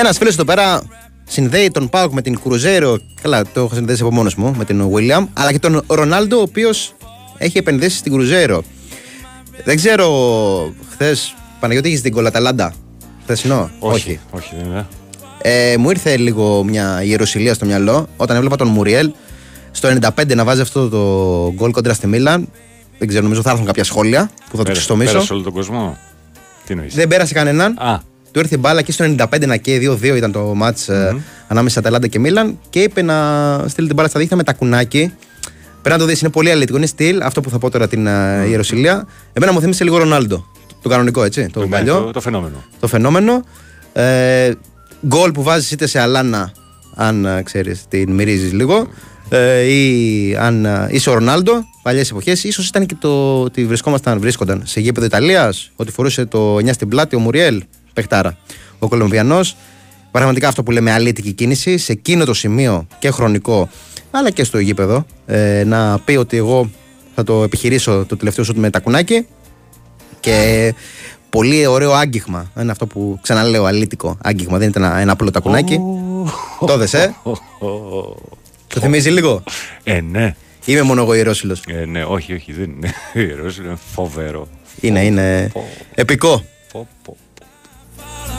Ένας φίλος εδώ πέρα συνδέει τον Πάουκ με την Κρουζέρο. Καλά, το έχω συνδέσει από μόνος μου με την William. Αλλά και τον Ρονάλντο, ο οποίος έχει επενδύσει στην Κρουζέρο. Δεν ξέρω, χθες Παναγιώτη είχε την Κολαταλάντα; Χθεσινό; Όχι, όχι, δεν είναι. Ε, μου ήρθε λίγο μια ιεροσιλία στο μυαλό όταν έβλεπα τον Μουριέλ στο 95 να βάζει αυτό το γκολ κόντρα στη Μίλαν. Δεν ξέρω, νομίζω θα έρθουν κάποια σχόλια που θα το Πέρα- ξεστομίσω. Πέρασε όλο τον κόσμο. Τι νοείς. Δεν πέρασε κανέναν. Α, Του ήρθε η μπάλα και στο 95 να καίει 2-2 ήταν το μάτς ε, ανάμεσα σε Αταλάντα και Μίλαν και είπε να στείλει την μπάλα στα δίχτυα με τα κουνάκι. Πρέπει να το δεις, είναι πολύ αλήτικο. Είναι στυλ, αυτό που θα πω τώρα την ε, Ιεροσιλία. Εμένα μου θύμισε λίγο Ρονάλντο. Το κανονικό έτσι, το ναι, παλιό, το, το φαινόμενο. το φαινόμενο. Ε, γκολ που βάζεις είτε σε αλάνα, αν ε, ξέρεις, την μυρίζεις λίγο. Ε, ή αν ε, είσαι ο Ρονάλντο, παλιές εποχές, ίσως ήταν και το ότι βρισκόμασταν, βρίσκονταν σε γήπεδο Ιταλίας, ότι φορούσε το 9 στην πλάτη ο Μουριέλ, παιχτάρα. Ο Κολομβιανός. Πραγματικά αυτό που λέμε αλήτικη κίνηση, σε εκείνο το σημείο και χρονικό, αλλά και στο γήπεδο, ε, να πει ότι εγώ θα το επιχειρήσω το τελευταίο σου με τα κουνάκι και πολύ ωραίο άγγιγμα. Είναι αυτό που ξαναλέω, αλήτικο άγγιγμα. Δεν ήταν ένα, ένα απλό τακουνάκι. Το δες, ε; Το θυμίζει λίγο; Ε, ναι. Είμαι μόνο εγώ ιερόσιλος. Ε, ναι, όχι, όχι, δεν είναι. Ιερός είναι φοβερό. Είναι, είναι επικό. Πω, πω.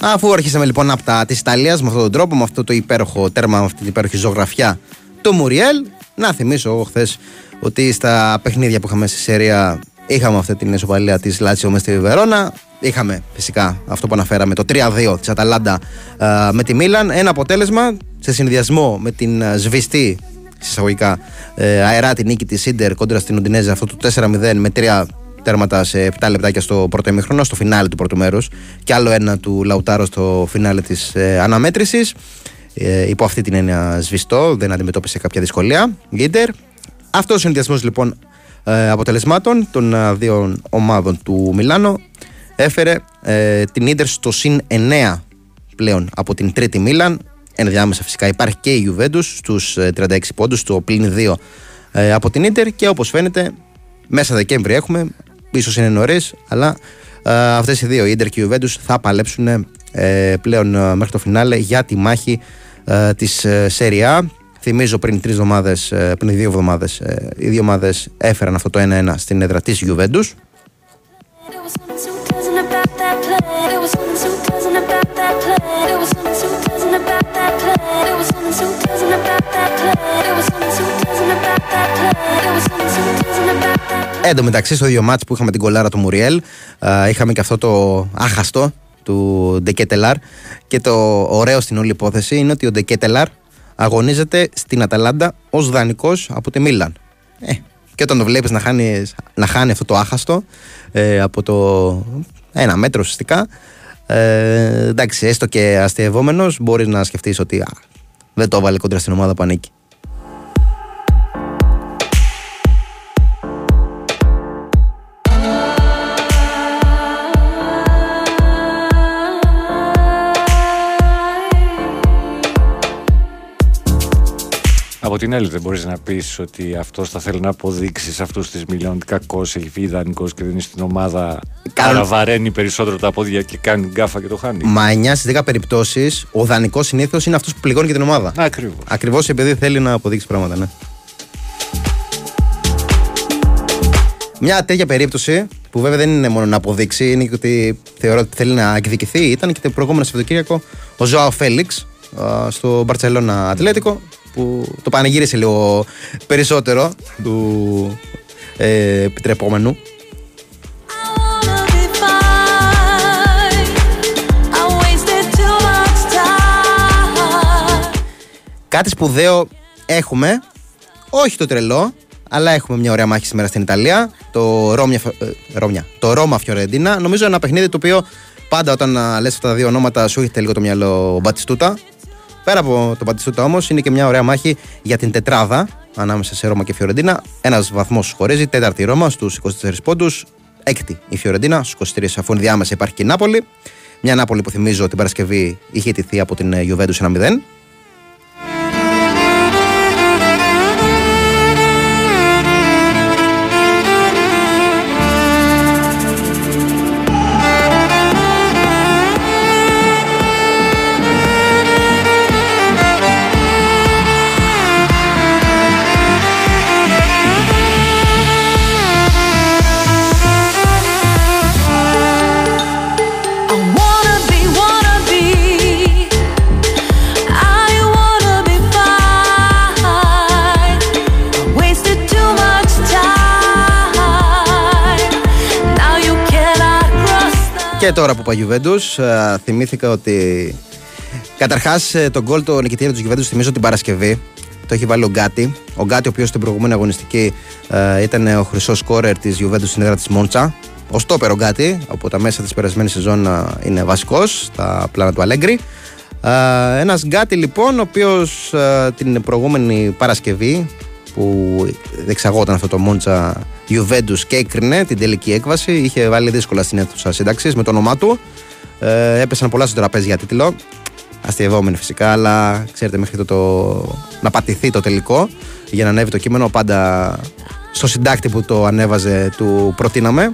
Αφού αρχίσαμε λοιπόν από τα της Ιταλίας με αυτόν τον τρόπο, με αυτό το υπέροχο τέρμα, με αυτή την υπέροχη ζωγραφιά του Μουριέλ, να θυμίσω εγώ χθες ότι στα παιχνίδια που είχαμε στη Σέρια είχαμε αυτή την ισοπαλία της Λάτσιο μες στη Βερόνα. Είχαμε φυσικά αυτό που αναφέραμε, το 3-2 της Αταλάντα α, με τη Μίλαν. Ένα αποτέλεσμα σε συνδυασμό με την α, σβηστή εισαγωγικά ε, αερά τη νίκη της Ίντερ κόντρα στην Οντινέζα, αυτό το 4-0 με τρία τέρματα σε 7 λεπτάκια στο πρώτο ημίχρονο, στο φινάλε του πρώτου μέρους. Και άλλο ένα του Λαουτάρο στο φινάλε της ε, αναμέτρησης. Ε, υπό αυτή την έννοια σβηστό, δεν αντιμετώπισε κάποια δυσκολία. Ίντερ. Αυτός ο συνδυασμός λοιπόν ε, αποτελεσμάτων των ε, δύο ομάδων του Μιλάνο έφερε ε, την Ίντερ στο συν 9 πλέον από την τρίτη Μίλαν. Ενδιάμεσα φυσικά υπάρχει και η Juventus στους ε, 36 πόντους, το πλήν 2 ε, από την Ίντερ και όπως φαίνεται μέσα Δεκέμβρη έχουμε, ίσως είναι νωρίς, αλλά ε, αυτές οι δύο, η Ίντερ και η Juventus θα παλέψουν ε, πλέον ε, μέχρι το φινάλε για τη μάχη ε, της ε, Serie A. Θυμίζω πριν τρεις εβδομάδες, πριν δύο εβδομάδες, οι δύο ομάδες έφεραν αυτό το 1-1 στην έδρα της Juventus. Εν τω μεταξύ, στο δύο μάτς που είχαμε την κολάρα του Μουριέλ, α, είχαμε και αυτό το άχαστο του Ντεκέτελαρ. Και το ωραίο στην όλη υπόθεση είναι ότι ο Ντεκέτελαρ αγωνίζεται στην Αταλάντα ως δανεικός από τη Μίλαν. Ε, και όταν το βλέπεις να, χάνεις- να χάνει αυτό το άχαστο ε, από το ένα μέτρο ουσιαστικά. Ε, εντάξει, έστω και αστειευόμενος, μπορείς να σκεφτείς ότι α, δεν το έβαλε κόντρα στην ομάδα που ανήκει. Από την άλλη, δεν μπορείς να πεις ότι αυτός θα θέλει να αποδείξει σε αυτούς τις μιλιών ότι κακός έχει φύγει ιδανικός και δεν είναι στην ομάδα. Κάνω- Άρα βαραίνει περισσότερο τα πόδια και κάνει γκάφα και το χάνει. Μα 9 στις 10 περιπτώσεις ο δανεικό συνήθως είναι αυτός που πληγώνει και την ομάδα. Ακριβώς. Ακριβώς επειδή θέλει να αποδείξει πράγματα, ναι. Μια τέτοια περίπτωση που βέβαια δεν είναι μόνο να αποδείξει, είναι και ότι θεωρώ ότι θέλει να εκδικηθεί. Ήταν και το προηγούμενο Σαββατοκύριακο ο Ζωάο Φέληξ α, στο Μπαρσελόνα Ατλέτικο που το πανηγύρισε λίγο περισσότερο του ε, επιτρεπόμενου. wanna be fine. I wasted too much time. Κάτι σπουδαίο έχουμε, όχι το τρελό, αλλά έχουμε μια ωραία μάχη σήμερα στην Ιταλία. Το, Ρώμια, ε, Ρώμια, το Ρώμα Φιωρεντίνα. Νομίζω ένα παιχνίδι το οποίο πάντα όταν α, λες αυτά τα δύο ονόματα σου έχετε λίγο το μυαλό ο Μπατιστούτα. Πέρα από τον Μπατιστούτα όμως είναι και μια ωραία μάχη για την τετράδα ανάμεσα σε Ρώμα και Φιωρεντίνα. Ένας βαθμός χωρίζει, τέταρτη η Ρώμα στους 24 πόντους. Έκτη η Φιωρεντίνα στους 23, αφού ενδιάμεσα υπάρχει και η Νάπολη. Μια Νάπολη που θυμίζω την Παρασκευή είχε τηθεί από την Ιουβέντου 1-0. Και τώρα που είπα Juventus, ε, θυμήθηκα ότι. Καταρχάς, τον γκολ το νικητήριο του Juventus θυμίζω την Παρασκευή. Το έχει βάλει ο Γκάτι. Ο Γκάτι, ο οποίος στην προηγούμενη αγωνιστική ε, ήταν ο χρυσός σκόρερ της Juventus στην έδρα της Μόντσα. Ο στόπερο Γκάτι, από τα μέσα της περασμένης σεζόν ε, είναι βασικός στα πλάνα του Αλέγκρι. Ε, Ένας Γκάτι λοιπόν, ο οποίος την προηγούμενη Παρασκευή που εξαγόταν αυτό το Μόντσα Juventus και έκρινε την τελική έκβαση, είχε βάλει δύσκολα στην αίθουσα σύνταξη με το όνομά του. Ε, έπεσαν πολλά στο τραπέζι για τίτλο. Αστειευόμενοι φυσικά, αλλά ξέρετε μέχρι το, το, να πατηθεί το τελικό για να ανέβει το κείμενο. Πάντα στο συντάκτη που το ανέβαζε του προτείναμε.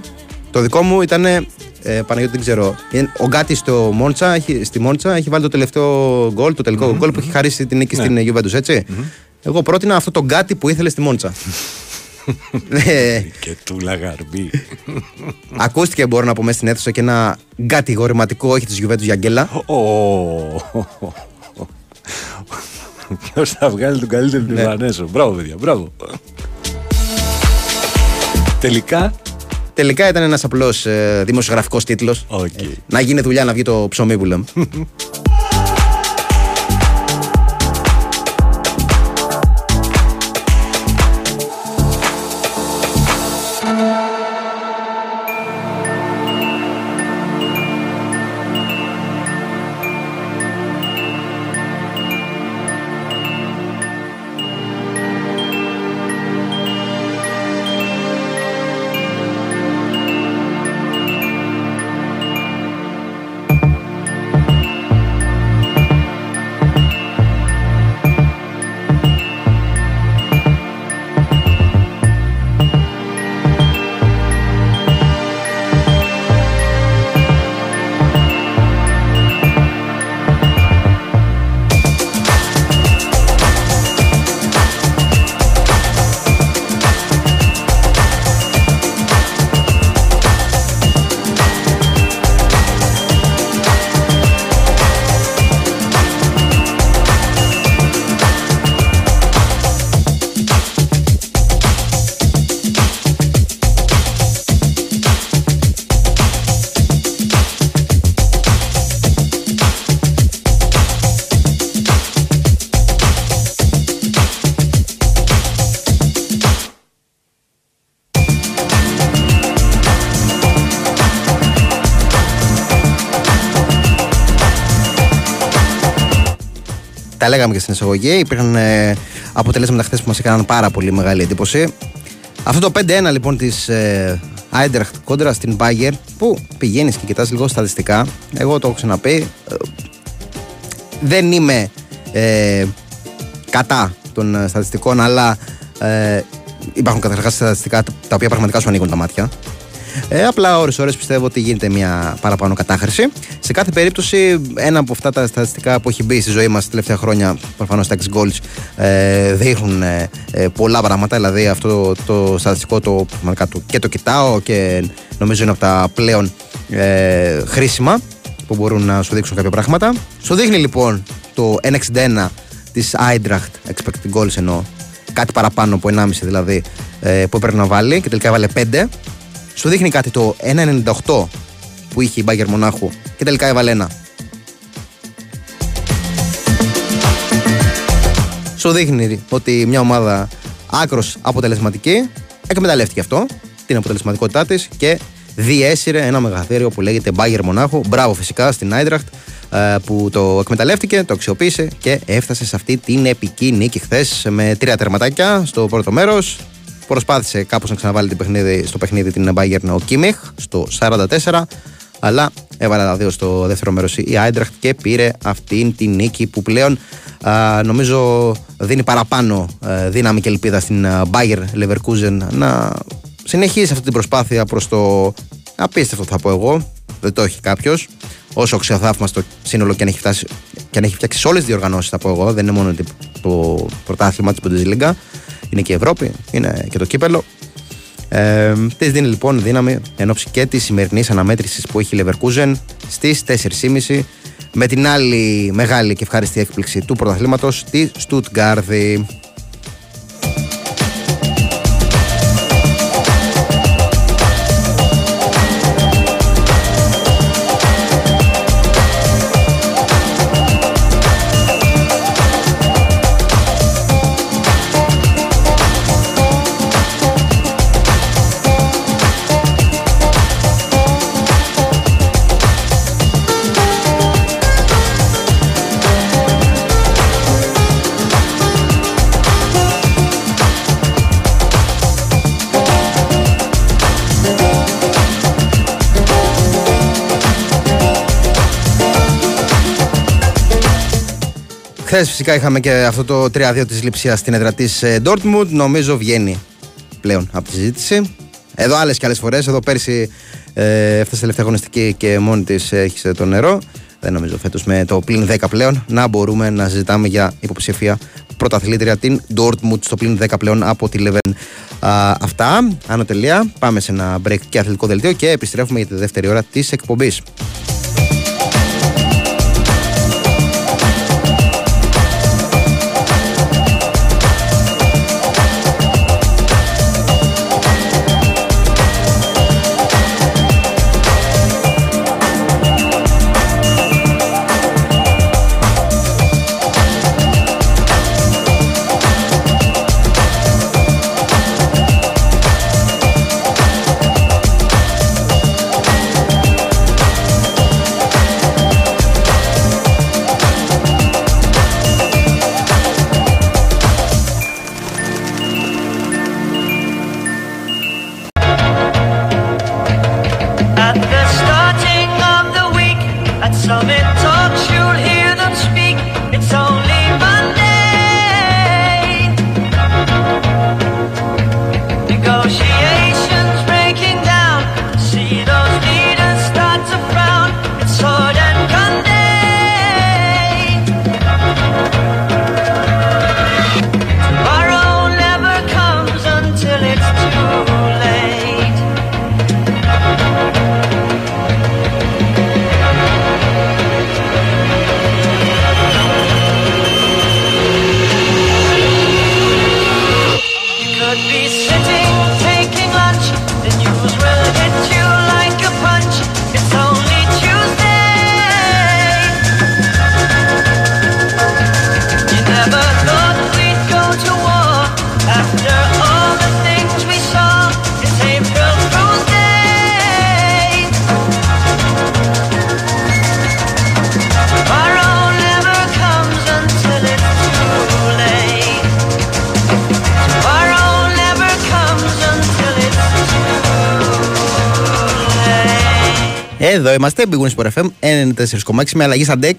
Το δικό μου ήταν. Ε, Παναγιώτη δεν ξέρω. είναι- Ο Γκάτι στο Μόντσα, έχει, στη Μόντσα έχει βάλει το τελευταίο γκολ, το τελικό γκολ που έχει χαρίσει την νίκη στην Juventus, έτσι. Εγώ πρότεινα αυτό το Γκάτι που ήθελε στη Μόντσα. Ε, Και του λαγαρμπή. Ακούστηκε, μπορώ να πω, μέσα στην αίθουσα και ένα κατηγορηματικό όχι της Juventus για γκέλα. Ποιος θα βγάλει τον καλύτερο Ναι. Λιβανέζο. Μπράβο, παιδιά, μπράβο. Τελικά; Τελικά ήταν ένας απλός ε, δημοσιογραφικός τίτλος. Οκ. Να γίνει δουλειά να βγει το ψωμί που λέμε. λέγαμε και στην εισαγωγή. Υπήρχαν ε, αποτελέσματα χθες που μας έκαναν πάρα πολύ μεγάλη εντύπωση. Αυτό το 5-1 λοιπόν της ε, Eintracht κόντρα στην Bayern που πηγαίνει και κοιτάς λίγο στατιστικά. Εγώ το έχω ξαναπεί. ε, δεν είμαι ε, κατά των ε, στατιστικών, αλλά ε, υπάρχουν καταρχάς στατιστικά τα οποία πραγματικά σου ανοίγουν τα μάτια. Ε, απλά ώρες-ώρες πιστεύω ότι γίνεται μια παραπάνω κατάχρηση. Σε κάθε περίπτωση, ένα από αυτά τα στατιστικά που έχει μπει στη ζωή μας τα τελευταία χρόνια, προφανώς τα X goals, ε, δείχνουν ε, ε, πολλά πράγματα. Δηλαδή, αυτό το στατιστικό το, πραγματικά το, και το κοιτάω και νομίζω είναι από τα πλέον ε, χρήσιμα που μπορούν να σου δείξουν κάποια πράγματα. Σου δείχνει λοιπόν το 1,61 της Eintracht expected goals εννοώ κάτι παραπάνω από 1,5 δηλαδή ε, που έπρεπε να βάλει και τελικά έβαλε 5 σου δείχνει κάτι το 1,98 που είχε η Μπάγκερ Μονάχου και τελικά έβαλε ένα σου δείχνει ότι μια ομάδα άκρος αποτελεσματική εκμεταλλεύτηκε αυτό την αποτελεσματικότητά της και διέσυρε ένα μεγαθύριο που λέγεται Μπάγκερ Μονάχου. Μπράβο φυσικά στην Άιντραχτ ε, που το εκμεταλλεύτηκε, το αξιοποίησε και έφτασε σε αυτή την επική νίκη χθες με τρία τερματάκια στο πρώτο μέρος. Προσπάθησε κάπως να ξαναβάλει την παιχνίδι, στο παιχνίδι την Bayern ο Κίμιχ στο 44, αλλά έβαλε τα δύο στο δεύτερο μέρος η Άιντραχτ και πήρε αυτήν την νίκη που πλέον α, νομίζω δίνει παραπάνω α, δύναμη και ελπίδα στην α, Bayer Leverkusen να συνεχίσει αυτή την προσπάθεια προς το απίστευτο θα πω εγώ, δεν το έχει κάποιος. Όσο αξιοθαύμαστο σύνολο και αν έχει, φτάσει, και αν έχει φτιάξει σε όλες τις διοργανώσεις, θα πω εγώ, δεν είναι μόνο το πρωτάθλημα της Bundesliga, είναι και η Ευρώπη, είναι και το κύπελο. Ε, της δίνει λοιπόν δύναμη εν ώψη και της σημερινής αναμέτρησης που έχει η Leverkusen στις 4.30 με την άλλη μεγάλη και ευχάριστη έκπληξη του πρωταθλήματος, τη Stuttgart. Χθες φυσικά είχαμε και αυτό το 3-2 της λειψίας στην έδρα της Dortmund. Νομίζω βγαίνει πλέον από τη συζήτηση. Εδώ άλλες και άλλες φορές. Εδώ πέρσι ε, έφτασε τελευταία αγωνιστική και μόνη της έχει το νερό. Δεν νομίζω φέτος με το πλήν 10 πλέον να μπορούμε να συζητάμε για υποψηφία πρωταθλήτρια την Dortmund στο πλήν 10 πλέον από τη Leven. Α, αυτά, άνω τελεία. Πάμε σε ένα break και αθλητικό δελτίο και επιστρέφουμε για τη δεύτερη ώρα της εκπομπής. Εδώ είμαστε, Big Wings Sport FM 94,6 με αλλαγή σαν Dex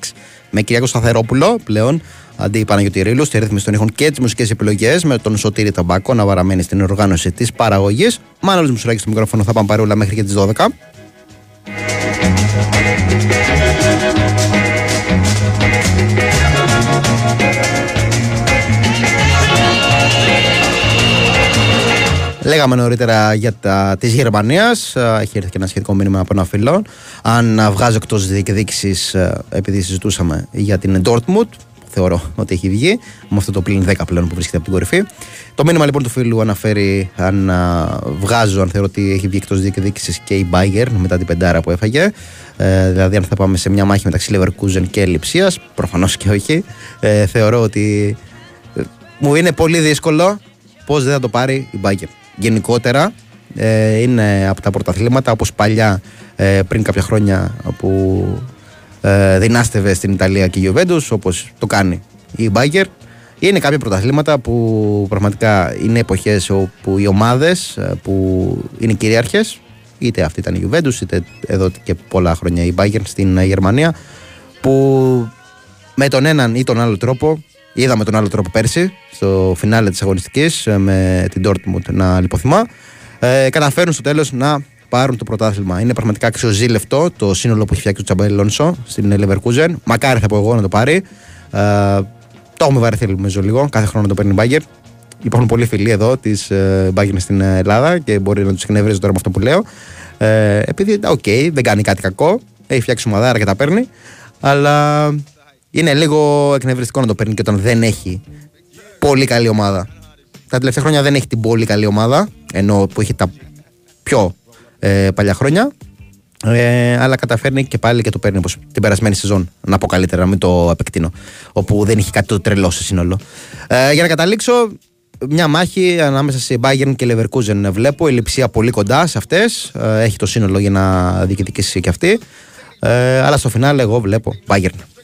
με Κυριακό Σταθερόπουλο πλέον αντί Παναγιώτη Ρήλου, στη ρύθμιση των ήχων και τις μουσικές επιλογές, με τον Σωτήρη Ταμπάκο να παραμένει στην οργάνωση της παραγωγής. Μάνολο Μουσουράκη στο μικρόφωνο θα πάμε παρόλα μέχρι και τις 12. Λέγαμε νωρίτερα για τα της Γερμανίας. Έχει έρθει και ένα σχετικό μήνυμα από ένα φίλο. Αν α, βγάζω εκτός διεκδίκησης ε, Επειδή συζητούσαμε για την Dortmund Θεωρώ ότι έχει βγει Με αυτό το πλήν 10 πλέον που βρίσκεται από την κορυφή. Το μήνυμα λοιπόν του φίλου αναφέρει Αν α, βγάζω, αν θεωρώ ότι έχει βγει εκτός διεκδίκησης Και η Bayern μετά την πεντάρα που έφαγε. Ε, Δηλαδή αν θα πάμε σε μια μάχη μεταξύ Leverkusen και Λιψίας Προφανώς και όχι. Ε, Θεωρώ ότι ε, μου είναι πολύ δύσκολο Πώς δεν θα το πάρει η Bayern γενικότερα ε, είναι από τα πρωταθλήματα όπως παλιά ε, πριν κάποια χρόνια που ε, δυνάστευε στην Ιταλία και η Juventus όπως το κάνει η Bayern είναι κάποια πρωταθλήματα που πραγματικά είναι εποχές όπου οι ομάδες ε, που είναι κυρίαρχες είτε αυτή ήταν η Juventus είτε εδώ και πολλά χρόνια η Bayern στην Γερμανία που με τον έναν ή τον άλλο τρόπο είδαμε τον άλλο τρόπο πέρσι στο φινάλε της αγωνιστικής ε, με την Dortmund να λιποθυμά ε, καταφέρουν στο τέλος να πάρουν το πρωτάθλημα. Είναι πραγματικά αξιοζήλευτο το σύνολο που έχει φτιάξει ο Τσαμπέλ Λόνσο στην Leverkusen. Μακάρι θα πω εγώ να το πάρει. Ε, το έχουμε βαρεθεί νομίζω λίγο. Κάθε χρόνο το παίρνει η Bayern. Υπάρχουν πολλοί φίλοι εδώ της ε, Bayern στην Ελλάδα και μπορεί να τους εκνευρίζει τώρα με αυτό που λέω. Ε, επειδή, OK, okay, δεν κάνει κάτι κακό. Έχει φτιάξει ομαδάρα και τα παίρνει. Αλλά είναι λίγο εκνευριστικό να το παίρνει και όταν δεν έχει πολύ καλή ομάδα. Τα τελευταία χρόνια δεν έχει την πολύ καλή ομάδα, ενώ που έχει τα πιο ε, παλιά χρόνια. Ε, αλλά καταφέρνει και πάλι και το παίρνει όπως την περασμένη σεζόν. Να πω καλύτερα, να μην το επεκτείνω. Όπου δεν έχει κάτι το τρελό σε σύνολο. Ε, για να καταλήξω, μια μάχη ανάμεσα σε Bayern και Leverkusen βλέπω. Η λειψία πολύ κοντά σε αυτές. Ε, έχει το σύνολο για να διοικητικήσει και αυτή. Ε, αλλά στο φινάλε εγώ βλέπω Bayern.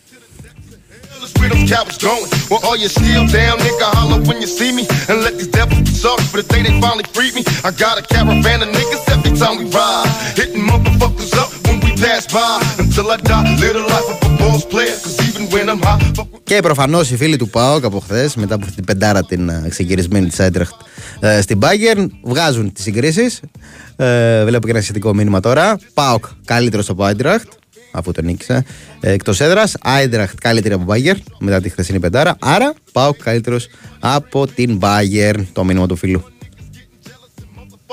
Where them cowards going. Well, all you still down, nigga, holler when you see me. And let these devils be sorry for the day they finally freed me. I got a caravan of niggas every time we ride. Hitting motherfuckers up when we pass by. Until I die, live the life of a boss player. Cause even when I'm high, fuck with Και προφανώ οι φίλοι του ΠΑΟΚ από χθε, μετά από αυτή την πεντάρα την ε, ξεκυρισμένη τη Άιντραχτ ε, στην Bayern, βγάζουν τι συγκρίσει. Ε, βλέπω και ένα σχετικό μήνυμα τώρα. ΠΑΟΚ καλύτερο από Άιντραχτ, αφού τον νίκησε. Ε, Εκτό έδρα. Άιντραχτ καλύτερη από Bayern μετά τη χθεσινή πεντάρα. Άρα ΠΑΟΚ καλύτερο από την Bayern. Το μήνυμα του φίλου.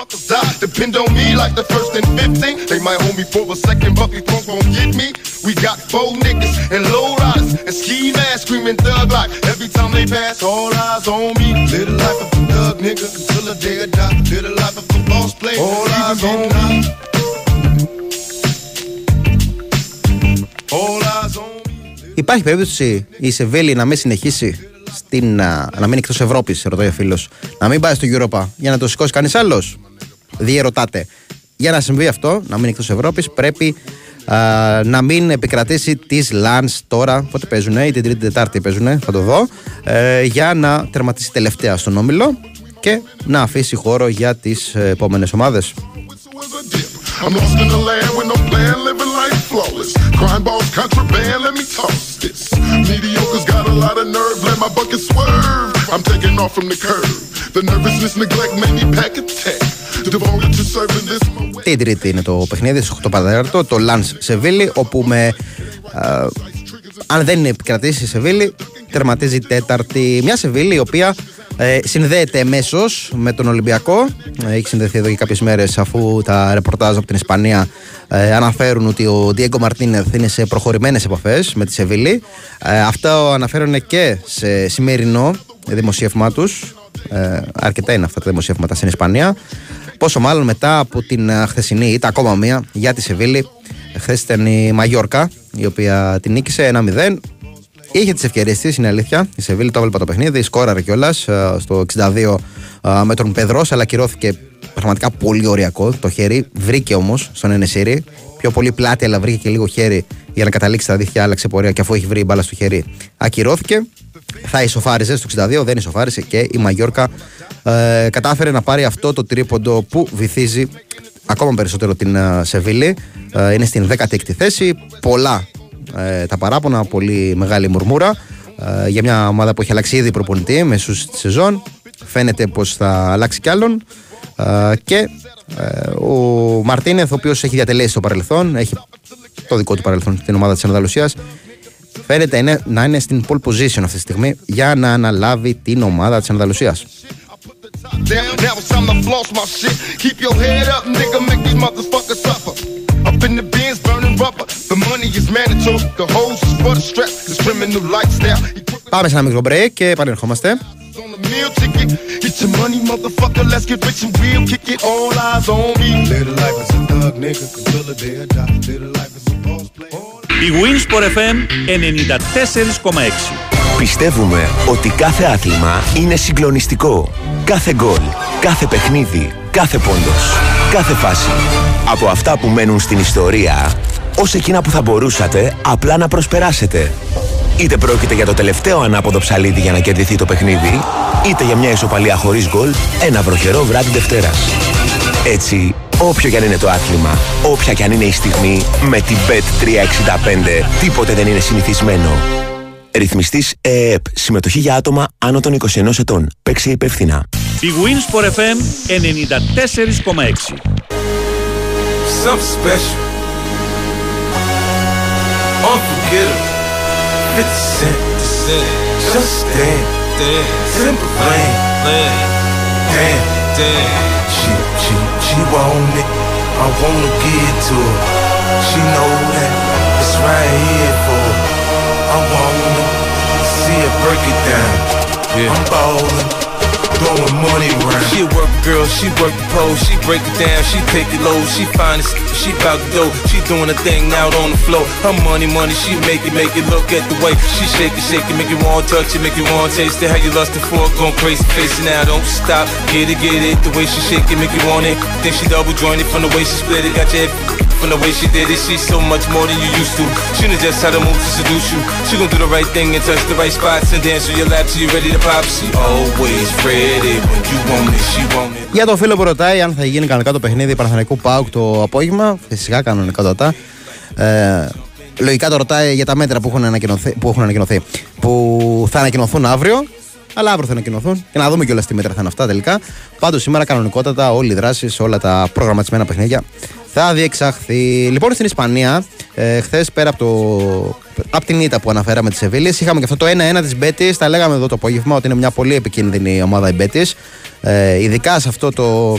motherfuckers die. Depend on me like the first and 15. They might hold me for a second, but these punks won't get me. We got four niggas and low riders and ski masks screaming thug like every time they pass. All eyes on me. Live the life of a thug nigga until the day I die. Live the life of a boss player. All eyes on me. Υπάρχει περίπτωση η Σεβίλη να μην συνεχίσει στην, α, να μείνει εκτός Ευρώπης, ρωτάει ο φίλος. Να μην πάει στο Europa για να το σηκώσει κανείς άλλος. Διερωτάτε. Για να συμβεί αυτό, να μείνει εκτός Ευρώπης, πρέπει α, να μην επικρατήσει τις Lans τώρα. Πότε παίζουν, ή την Τρίτη Τετάρτη παίζουν, θα το δω. Ε, για να τερματίσει τελευταία στον όμιλο και να αφήσει χώρο για τις επόμενες ομάδες. was a dip. I'm lost in the land with no plan, living life flawless. Crime balls, contraband, let me toss this. Mediocre's got a lot of nerve, let my bucket swerve. I'm taking off from the curb. The nervousness, neglect made me pack a tech. Devoted to serving this my way. Την Τρίτη είναι το παιχνίδι, στι 8 παρατέταρτο, το Lans Σεβίλη, όπου με. Α, αν δεν επικρατήσει η Σεβίλη, τερματίζει τέταρτη. Μια Σεβίλη η οποία ε, συνδέεται εμέσως με τον Ολυμπιακό. Ε, έχει συνδεθεί εδώ και κάποιες μέρες, αφού τα ρεπορτάζ από την Ισπανία ε, αναφέρουν ότι ο Διέγκο Μαρτίνεθ είναι σε προχωρημένες επαφές με τη Σεβίλη. Ε, αυτό αναφέρουν και σε σημερινό δημοσίευμά τους. Ε, αρκετά είναι αυτά τα δημοσιεύματα στην Ισπανία. Πόσο μάλλον μετά από την α, χθεσινή ήττα ακόμα μία για τη Σεβίλη. Χθες ήταν η Μαγιόρκα, η οποία την νίκησε 1-0. Είχε τις ευκαιρίες της, είναι αλήθεια. Η Σεβίλη το έβλεπα το παιχνίδι, σκόραρε κιόλας στο 62 α, με τον Πεδρός, αλλά κυρώθηκε πραγματικά πολύ ωριακό το χέρι. Βρήκε όμως στον Ενεσίρι. Πιο πολύ πλάτη, αλλά βρήκε και λίγο χέρι για να καταλήξει τα δίχτυα, άλλαξε πορεία και αφού έχει βρει η μπάλα στο χέρι, ακυρώθηκε. Θα ισοφάριζε στο 62, δεν ισοφάρισε και η Μαγιόρκα ε, κατάφερε να πάρει αυτό το τρίποντο που βυθίζει ακόμα περισσότερο την ε, Σεβίλη. Ε, είναι στην 16η θέση. Πολλά ε, τα παράπονα, πολύ μεγάλη μουρμούρα. ε, για μια ομάδα που έχει αλλάξει ήδη προπονητή μέσω της σεζόν. Φαίνεται πως θα αλλάξει κι άλλον. Ε, και ε, ο Μαρτίνεθ, ο οποίος έχει διατελέσει στο παρελθόν, έχει το δικό του παρελθόν στην ομάδα της Ανδαλουσίας, φαίνεται είναι, να είναι στην pole position αυτή τη στιγμή για να αναλάβει την ομάδα της Ανδαλουσίας. Down, now it's time to floss my shit. Keep your head up, nigga, make these motherfuckers suffer. Up in the bins, burning rubber. The money is mandatory. The hose is for the strap. This criminal lifestyle. Πάμε σε ένα μικρό break και επανερχόμαστε. on the meal ticket. Get your money, motherfucker. Let's get rich and real. Kick it. All eyes on me. Little life is a thug, nigga. Until the day I die. Little life is a boss player. Η Winsport FM 94,6. Πιστεύουμε ότι κάθε άθλημα είναι συγκλονιστικό. Κάθε γκολ, κάθε παιχνίδι, κάθε πόντος, κάθε φάση. Από αυτά που μένουν στην ιστορία, ως εκείνα που θα μπορούσατε απλά να προσπεράσετε. Είτε πρόκειται για το τελευταίο ανάποδο ψαλίδι για να κερδιθεί το παιχνίδι, είτε για μια ισοπαλία χωρίς γκολ, ένα βροχερό βράδυ Δευτέρας. Έτσι, όποιο κι αν είναι το άθλημα, όποια κι αν είναι η στιγμή, με την Bet365 τίποτε δεν είναι συνηθισμένο. Ρυθμιστής ΕΕΠ. Συμμετοχή για άτομα άνω των 21 ετών. Παίξε υπεύθυνα. Η Winsport FM 94,6. Something special. Unforgettable. 50 Cent. Just stand. Simple plan. Damn. She, she, want it. I wanna give it to her. She know that it's right here for her. I wanna see her break it down. I'm ballin'. Throwing money around. She work girl, she work the pole, she break it down, she take it low, she find it, she bout to go, she doing a thing out on the floor. Her money, money, she make it, make it look at the way she shake it, shake it, make you want to touch it, make you want to taste it. How you lustin' for it, going crazy, face it now, don't stop, get it, get it. The way she shake it, make you want it. Then she double jointed from the way she split it, got your head from the way she did it. She's so much more than you used to. She knows just how to move to seduce you. She gon' do the right thing and touch the right spots and dance on your lap till you ready to pop. She always ready when you want it, she want it. Για τον φίλο που ρωτάει αν θα γίνει κανονικά το παιχνίδι Παναθηναϊκού ΠΑΟΚ το απόγευμα, φυσικά κανονικά το ρωτά. Ε, λογικά το ρωτάει για τα μέτρα που έχουν ανακοινωθεί, που, έχουν ανακοινωθεί, που θα ανακοινωθούν αύριο. Αλλά αύριο θα ανακοινωθούν και να δούμε κιόλας τι μέτρα θα είναι αυτά τελικά. Πάντως σήμερα κανονικότατα όλοι οι δράσει, όλα τα προγραμματισμένα παιχνίδια θα διεξαχθεί. Λοιπόν, στην Ισπανία, ε, χθες πέρα από, το, από την ήττα που αναφέραμε της Σεβίλη, είχαμε και αυτό το 1-1 της Μπέτης. Τα λέγαμε εδώ το απόγευμα ότι είναι μια πολύ επικίνδυνη ομάδα η Μπέτης. Ε, ειδικά σε αυτό το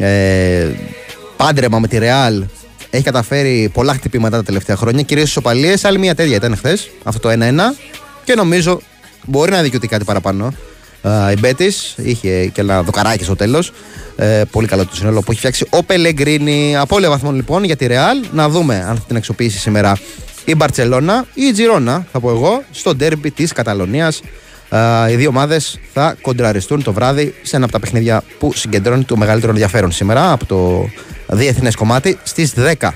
ε, πάντρεμα με τη Ρεάλ έχει καταφέρει πολλά χτυπήματα τα τελευταία χρόνια, κυρίως ισοπαλίε. Άλλη μια τέτοια ήταν χθες, αυτό το 1-1. Και νομίζω μπορεί να δικαιωθεί κάτι παραπάνω. Ε, η Μπέτης είχε και ένα δοκαράκι στο τέλος. Ε, πολύ καλό το σύνολο που έχει φτιάξει ο Πελεγκρίνη. Απόλυτα βαθμών λοιπόν για τη Ρεάλ. Να δούμε αν θα την αξιοποιήσει σήμερα η Μπαρσελόνα ή η Τζιρόνα, θα πω εγώ, στο ντέρμπι της Καταλωνίας. οι δύο ομάδες θα κοντραριστούν το βράδυ σε ένα από τα παιχνίδια που συγκεντρώνει το μεγαλύτερο ενδιαφέρον σήμερα από το διεθνές κομμάτι στις 10.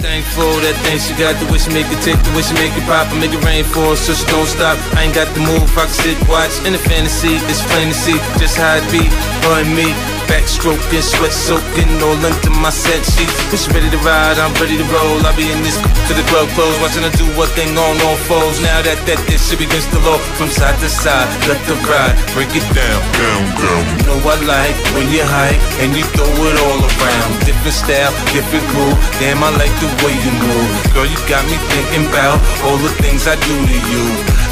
Thankful that thing she got the wish make it tick, the wish make it pop, and make it rain for so she don't stop. I ain't got the move, I can sit, watch in the fantasy. It's see just how it be, her me. Backstroking, sweat soaking, all under my set sheets. She ready to ride, I'm ready to roll. I'll be in this to the club close, watching her do what thing on all foes. Now that that this shit against the law, from side to side, let the ride, break it down, down, down. You know I like when you hype and you throw it all around. Different style, different groove. Damn, I like the way you move. Girl, you got me thinking about all the things I do to you.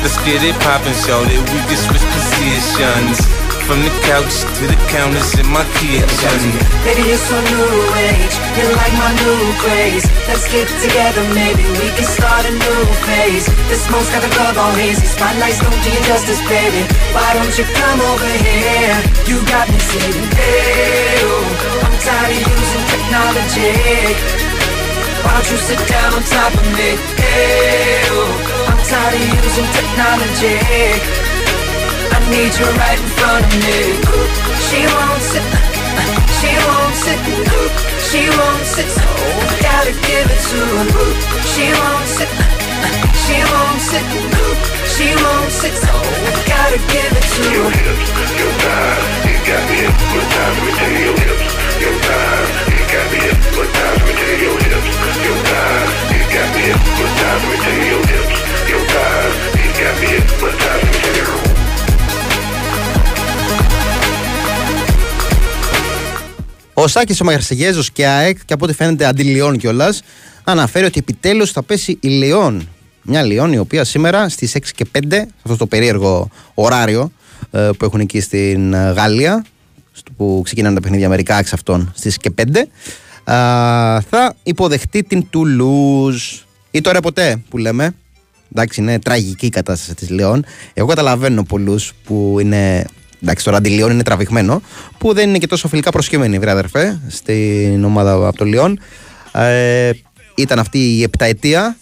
Let's get it poppin', show that we can switch positions. From the couch to the counters in my kitchen. Baby, you're so new age. You're like my new craze. Let's get together, maybe we can start a new phase. The smoke's got the club all hazy. Spotlights don't do you justice, baby. Why don't you come over here? You got me saying, hey, oh, I'm tired of using technology. Why don't you sit down on top of me? Hey, oh, I'm tired of using technology. Need you right in front of me. She won't sit, she won't sit, she won't sit. So gotta give it to her. She won't sit, she won't sit, she won't sit. So gotta give it to her. Your hips, your thighs, you got me hypnotized. Let me tell you your hips, your thighs, you got me hypnotized. Let me tell you your hips, your thighs, you got me hypnotized. Let me tell you your hips, your thighs, you got me hypnotized material. Ο Σάκης ο Μαγερσεγέζο και ΑΕΚ, και από ό,τι φαίνεται αντιλιών κιόλας, αναφέρει ότι επιτέλους θα πέσει η Λιόν. Μια Λιόν η οποία σήμερα στις 6 και 5, σε αυτό το περίεργο ωράριο ε, που έχουν εκεί στην ε, Γαλλία, στο που ξεκινάνε τα παιχνίδια μερικά εξ αυτών στις και 5, ε, θα υποδεχτεί την Τουλούζ. Ή τώρα ποτέ που λέμε. Εντάξει, είναι τραγική η κατάσταση της Λιόν. Εγώ καταλαβαίνω πολλούς που είναι Εντάξει, τώρα τη Λιόν είναι τραβηγμένο, που δεν είναι και τόσο φιλικά προσκύμενη, βρε αδερφέ, στην ομάδα από το Λιόν. Ε, ήταν αυτή η επταετία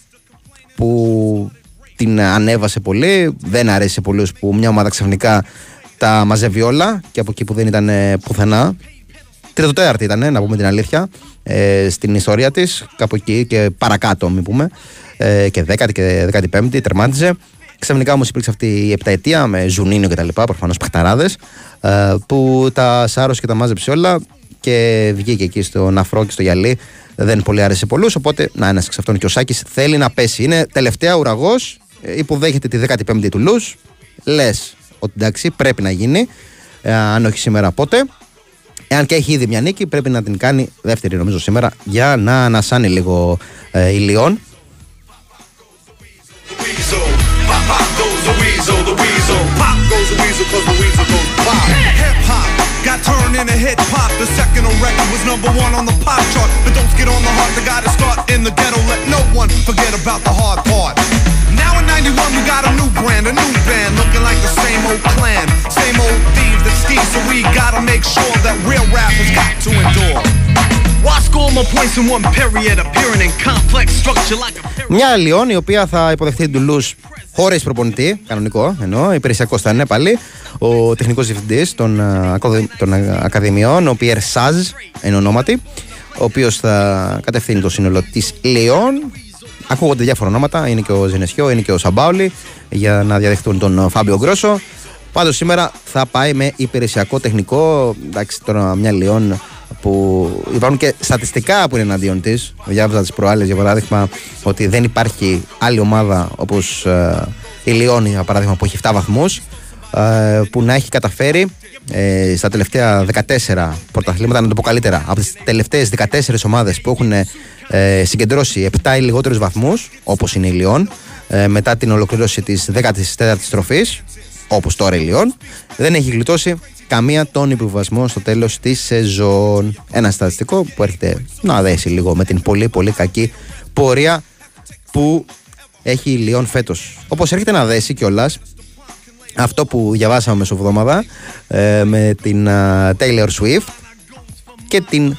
που την ανέβασε πολύ. Δεν αρέσει σε πολλούς που μια ομάδα ξαφνικά τα μαζεύει όλα και από εκεί που δεν ήταν ε, πουθενά. Τριτοτέαρτη ήταν, να πούμε την αλήθεια, ε, στην ιστορία της, κάπου εκεί και παρακάτω, μην πούμε. Ε, και δέκατη και δέκατη πέμπτη τερμάτιζε. Ξαφνικά όμως υπήρξε αυτή η επταετία με Ζουνίνιο κτλ. Προφανώς παιχταράδες, που τα σάρωσε και τα μάζεψε όλα και βγήκε εκεί στο Ναφρό και στο Γυαλί. Δεν πολύ άρεσε πολλούς. Οπότε, να ένας εξ αυτών και ο Σάκη θέλει να πέσει. Είναι τελευταία ουραγός, υποδέχεται τη 15η του Λου. Λες ότι εντάξει, πρέπει να γίνει. Ε, αν όχι σήμερα, πότε. Εάν και έχει ήδη μια νίκη, πρέπει να την κάνει δεύτερη νομίζω σήμερα για να ανασάνει λίγο ε, η Λιόν. goes the weasel, cause the weasel goes pop. Hip hop got turned into hip hop. The second on record was number one on the pop chart. But don't get on the heart, the gotta start in the ghetto. Let no one forget about the hard part. Now in 91, we got a new brand, a new band, looking like the same old clan. Same old thieves that steal, so we gotta make sure that real rappers got to endure. Why score more points in one period, appearing in complex structure like a Μια Λιόν η οποία θα υποδεχθεί την Τουλούς χωρί προπονητή, κανονικό εννοώ, υπηρεσιακός θα είναι πάλι. Ο τεχνικός διευθυντής των, α, ακαδε- των α, Ακαδημιών, ο Πιέρ Σάζ, είναι ονόματι, ο οποίος θα κατευθύνει το σύνολο της Λιόν. Ακούγονται διάφορα ονόματα, είναι και ο Ζενεσιό, είναι και ο Σαμπάουλη, για να διαδεχτούν τον Φάμπιο Γκρόσο. Πάντως σήμερα θα πάει με υπηρεσιακό τεχνικό. Εντάξει, τώρα μια Λιόν που υπάρχουν και στατιστικά που είναι εναντίον της. Διάβαζα τις προάλλες για παράδειγμα ότι δεν υπάρχει άλλη ομάδα όπως η Λιόν, για παράδειγμα, που έχει 7 βαθμούς, που να έχει καταφέρει ε, στα τελευταία 14 πρωταθλήματα, να το πω καλύτερα, από τις τελευταίες 14 ομάδες που έχουν ε, συγκεντρώσει 7 ή λιγότερους βαθμούς, όπως είναι η Λιόν, ε, μετά την ολοκλήρωση της 14η στροφή, όπως τώρα η Λιόν, δεν έχει γλιτώσει καμία τον υποβασμό στο τέλος της σεζόν. Ένα στατιστικό που έρχεται να δέσει λίγο με την πολύ πολύ κακή πορεία που έχει η Λιόν φέτος. Όπως έρχεται να δέσει κιόλας αυτό που διαβάσαμε μεσοβδόμαδα ε, με την α, Taylor Swift και την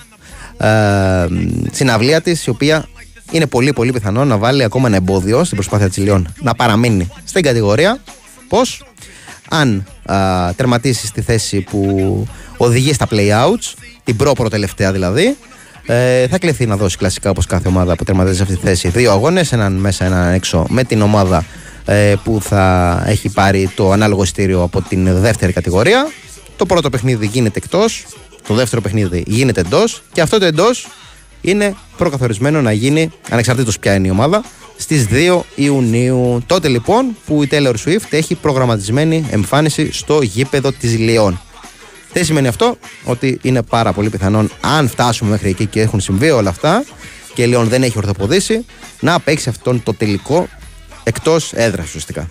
α, συναυλία της η οποία είναι πολύ πολύ πιθανό να βάλει ακόμα ένα εμπόδιο στην προσπάθεια της Λιόν να παραμείνει στην κατηγορία πως αν α, τερματίσεις στη θέση που οδηγεί στα play-outs την προ τελευταία δηλαδή ε, θα κληθεί να δώσει κλασικά όπως κάθε ομάδα που τερματίζει σε αυτή τη θέση δύο αγώνες, έναν μέσα έναν έξω με την ομάδα ε, που θα έχει πάρει το ανάλογο ειστήριο από την δεύτερη κατηγορία. Το πρώτο παιχνίδι γίνεται εκτός, το δεύτερο παιχνίδι γίνεται εντός και αυτό το εντός είναι προκαθορισμένο να γίνει ανεξαρτήτως ποια είναι η ομάδα στις 2 Ιουνίου. Τότε λοιπόν που η Taylor Swift έχει προγραμματισμένη εμφάνιση στο γήπεδο της Λιόν. Τι σημαίνει αυτό, ότι είναι πάρα πολύ πιθανόν αν φτάσουμε μέχρι εκεί και έχουν συμβεί όλα αυτά και η Λιόν δεν έχει ορθοποδήσει να παίξει αυτόν το τελικό εκτός έδρας ουσιαστικά.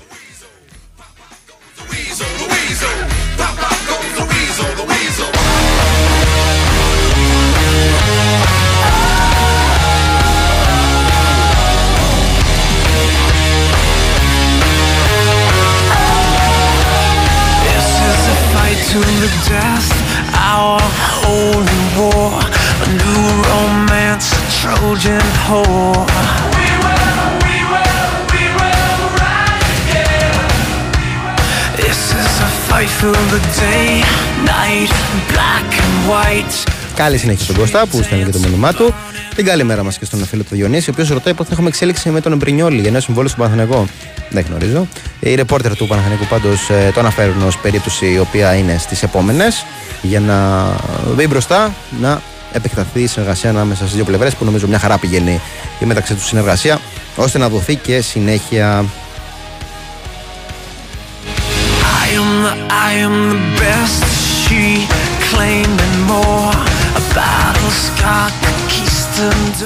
To the death, our holy war, a new romance, a Trojan whore. We will, we will, we will ride, yeah. This is a fight for the day, night, black and white. Καλή συνέχεια στον Κώστα που στέλνει και το μήνυμά του. Την καλή μέρα μας και στον φίλο του Διονύση, ο οποίος ρωτάει πότε θα έχουμε εξέλιξη με τον Εμπρινιόλη για νέο συμβόλαιο στον Παναθηναϊκό. Δεν γνωρίζω. Οι ρεπόρτερ του Παναθηναϊκού πάντως το αναφέρουν ως περίπτωση η οποία είναι στις επόμενες για να μπει μπροστά να επεκταθεί η συνεργασία ανάμεσα στις δύο πλευρές που νομίζω μια χαρά πηγαίνει η μεταξύ τους συνεργασία ώστε να δοθεί και συνέχεια. that I am the best. She claiming more.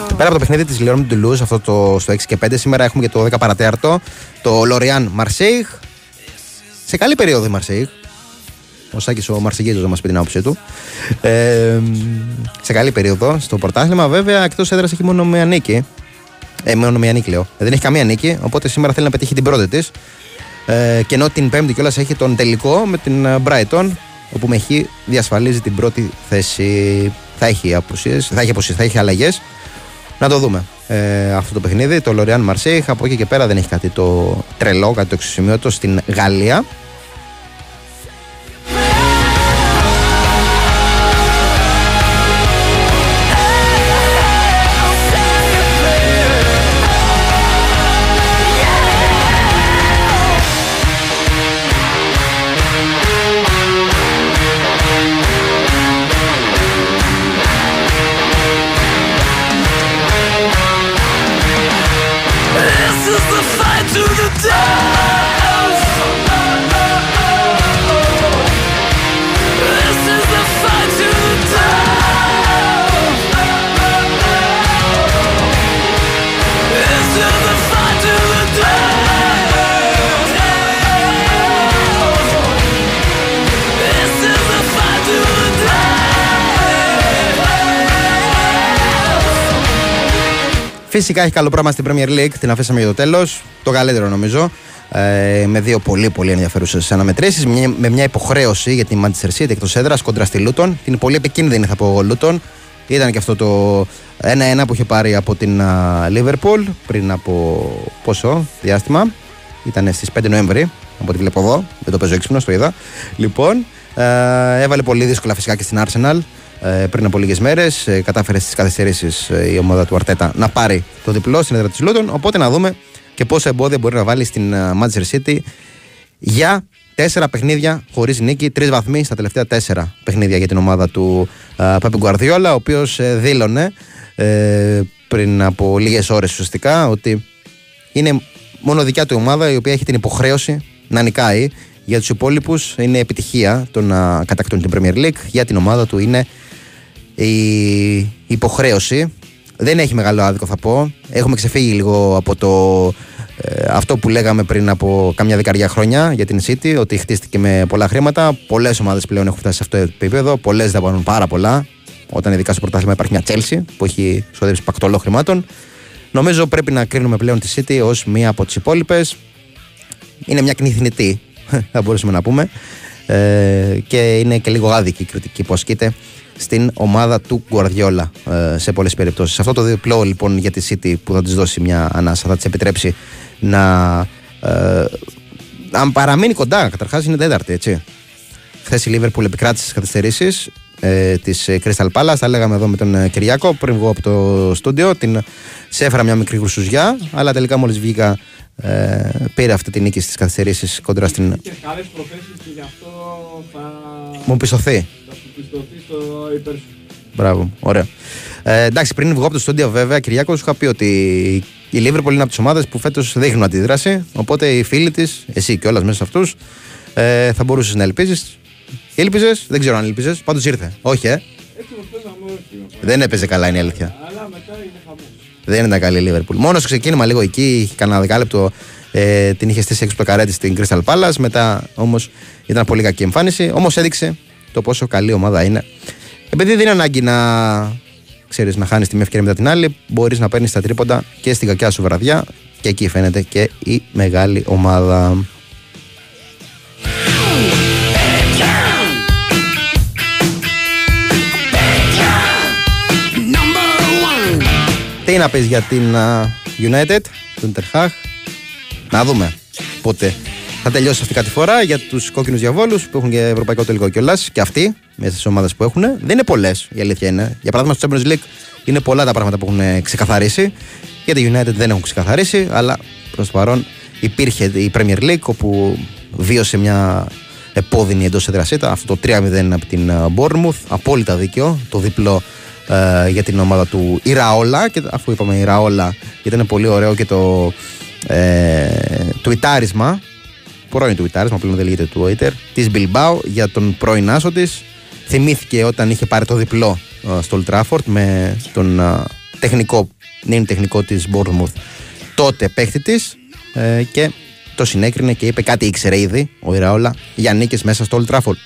Πέρα από το παιχνίδι της Λεόν Ντουλούζ, αυτό το στο 6 και 5, σήμερα έχουμε και το 10 παρατέταρτο, το Λοριάν Μαρσέιχ. Σε καλή περίοδο η Μαρσέιχ. Ο Σάκης ο Μαρσεγίζο να μας πει την άποψή του. Ε, σε καλή περίοδο στο πρωτάθλημα, βέβαια εκτός έδρας έχει μόνο μία νίκη. Ε, μόνο μία νίκη λέω. Δεν έχει καμία νίκη, οπότε σήμερα θέλει να πετύχει την πρώτη της. Ε, και ενώ την Πέμπτη κιόλας έχει τον τελικό με την ε, Brighton, όπου με έχει διασφαλίζει την πρώτη θέση. Θα έχει απουσίες, θα έχει, απουσίες, θα έχει αλλαγές. Να το δούμε ε, αυτό το παιχνίδι. Το Λοριάν Μαρσέιχ από εκεί και πέρα δεν έχει κάτι το τρελό, κάτι το εξωσημείωτο στην Γαλλία. Φυσικά έχει καλό πράγμα στην Premier League, την αφήσαμε για το τέλος. Το καλύτερο νομίζω. Ε, με δύο πολύ πολύ ενδιαφέρουσες αναμετρήσεις. Με μια υποχρέωση για την Manchester City εκτός έδρας κόντρα στη Luton. Την πολύ επικίνδυνη θα πω εγώ Luton. Ήταν και αυτό το 1-1 που είχε πάρει από την α, Liverpool πριν από πόσο διάστημα. Ήταν στις 5 Νοέμβρη, από ό,τι βλέπω εδώ. Δεν το παίζω έξυπνος, το είδα. Λοιπόν, ε, έβαλε πολύ δύσκολα φυσικά και στην Arsenal ε, πριν από λίγες μέρες. κατάφερε στις καθυστερήσεις η ομάδα του Αρτέτα να πάρει το διπλό στην έδρα της Λούτων. Οπότε να δούμε και πόσα εμπόδια μπορεί να βάλει στην ε, Manchester City για τέσσερα παιχνίδια χωρίς νίκη, τρεις βαθμοί στα τελευταία τέσσερα παιχνίδια για την ομάδα του Πέπι Γκουαρδιόλα, ο οποίος δήλωνε ε, πριν από λίγες ώρες ουσιαστικά ότι είναι μόνο δικιά του ομάδα η οποία έχει την υποχρέωση να νικάει. Για τους υπόλοιπους είναι επιτυχία το να κατακτούν την Premier League. Για την ομάδα του είναι η υποχρέωση. Δεν έχει μεγάλο άδικο θα πω. Έχουμε ξεφύγει λίγο από το ε, αυτό που λέγαμε πριν από καμιά δεκαριά χρόνια για την City, ότι χτίστηκε με πολλά χρήματα. Πολλές ομάδες πλέον έχουν φτάσει σε αυτό το επίπεδο. Πολλές δαπανούν πάρα πολλά. Όταν ειδικά στο πρωτάθλημα υπάρχει μια Chelsea που έχει ξοδέψει πακτολό χρημάτων. Νομίζω πρέπει να κρίνουμε πλέον τη City ως μία από τις υπόλοιπες. Είναι μια κνηθινητή, θα μπορούσαμε να πούμε. Ε, και είναι και λίγο άδικη η κριτική που ασκείται στην ομάδα του Guardiola ε, σε πολλές περιπτώσεις. Αυτό το διπλό λοιπόν για τη City που θα της δώσει μια ανάσα, θα της επιτρέψει να ε, αν παραμείνει κοντά, καταρχάς είναι τέταρτη έτσι. Χθες η Liverpool επικράτησε στις καθυστερήσεις ε, της Crystal Palace, τα λέγαμε εδώ με τον ε, Κυριάκο πριν βγω από το στούντιο, την σε έφερα μια μικρή γρουσουζιά, αλλά τελικά μόλις βγήκα ε, πήρε αυτή τη νίκη στις καθυστερήσεις κοντά στην... Και καλές προθέσεις και γι' αυτό θα, Μου πιστωθεί. θα σου πιστωθεί στο υπέρ σου. Μπράβο, ωραία. Ε, εντάξει, πριν βγω από το στούντιο, βέβαια, Κυριάκος, σου είχα πει ότι η Liverpool είναι από τις ομάδες που φέτος δείχνουν αντίδραση. Οπότε οι φίλοι της, εσύ και όλας μέσα σε αυτούς, ε, θα μπορούσες να ελπίζεις. Ήλπιζε, δεν ξέρω αν ήλπιζε, πάντως ήρθε. Όχι, ε. Έτσι όπως παίζαμε όχι. Δεν έπαιζε καλά, είναι η αλήθεια. Αλλά μετά είναι χαμός. Δεν ήταν καλή η Liverpool. Μόνο στο ξεκίνημα λίγο εκεί, είχε κανένα δεκάλεπτο, ε, την είχε στήσει έξω από το καρέτη στην Crystal Palace. Μετά όμως ήταν πολύ κακή εμφάνιση. Όμως έδειξε το πόσο καλή ομάδα είναι. Επειδή δεν είναι ανάγκη να, ξέρεις, να χάνεις τη μία ευκαιρία μετά την άλλη, μπορείς να παίρνεις τα τρίποντα και στην κακιά σου βραδιά. Και εκεί φαίνεται και η μεγάλη ομάδα. Τι να πεις για την α, United, τον Τερχάχ. Να δούμε πότε θα τελειώσει αυτή κάτι φορά για τους κόκκινους διαβόλους που έχουν και ευρωπαϊκό τελικό κιόλας. Και αυτοί, μέσα στις ομάδες που έχουν, δεν είναι πολλές η αλήθεια είναι. Για παράδειγμα στο Champions League είναι πολλά τα πράγματα που έχουν ξεκαθαρίσει. Για τη United δεν έχουν ξεκαθαρίσει, αλλά προς το παρόν υπήρχε η Premier League όπου βίωσε μια επώδυνη εντός εδρασίτα. Αυτό το 3-0 από την ε, Bournemouth. Απόλυτα δίκαιο. Το διπλό ε, για την ομάδα του Ιραόλα. Και αφού είπαμε Ιραόλα, ήταν πολύ ωραίο και το ε, τουιτάρισμα πρώην του Ιτάρισμα, πλέον δεν λέγεται του Όιτερ, της Μπιλμπάου για τον πρώην άσο της. Θυμήθηκε όταν είχε πάρει το διπλό ε, στο Old Trafford με τον ε, τεχνικό, νυν τεχνικό της Bournemouth, τότε παίχτη της ε, και το συνέκρινε και είπε κάτι ήξερε ήδη ο Ιραόλα για νίκες μέσα στο Old Trafford.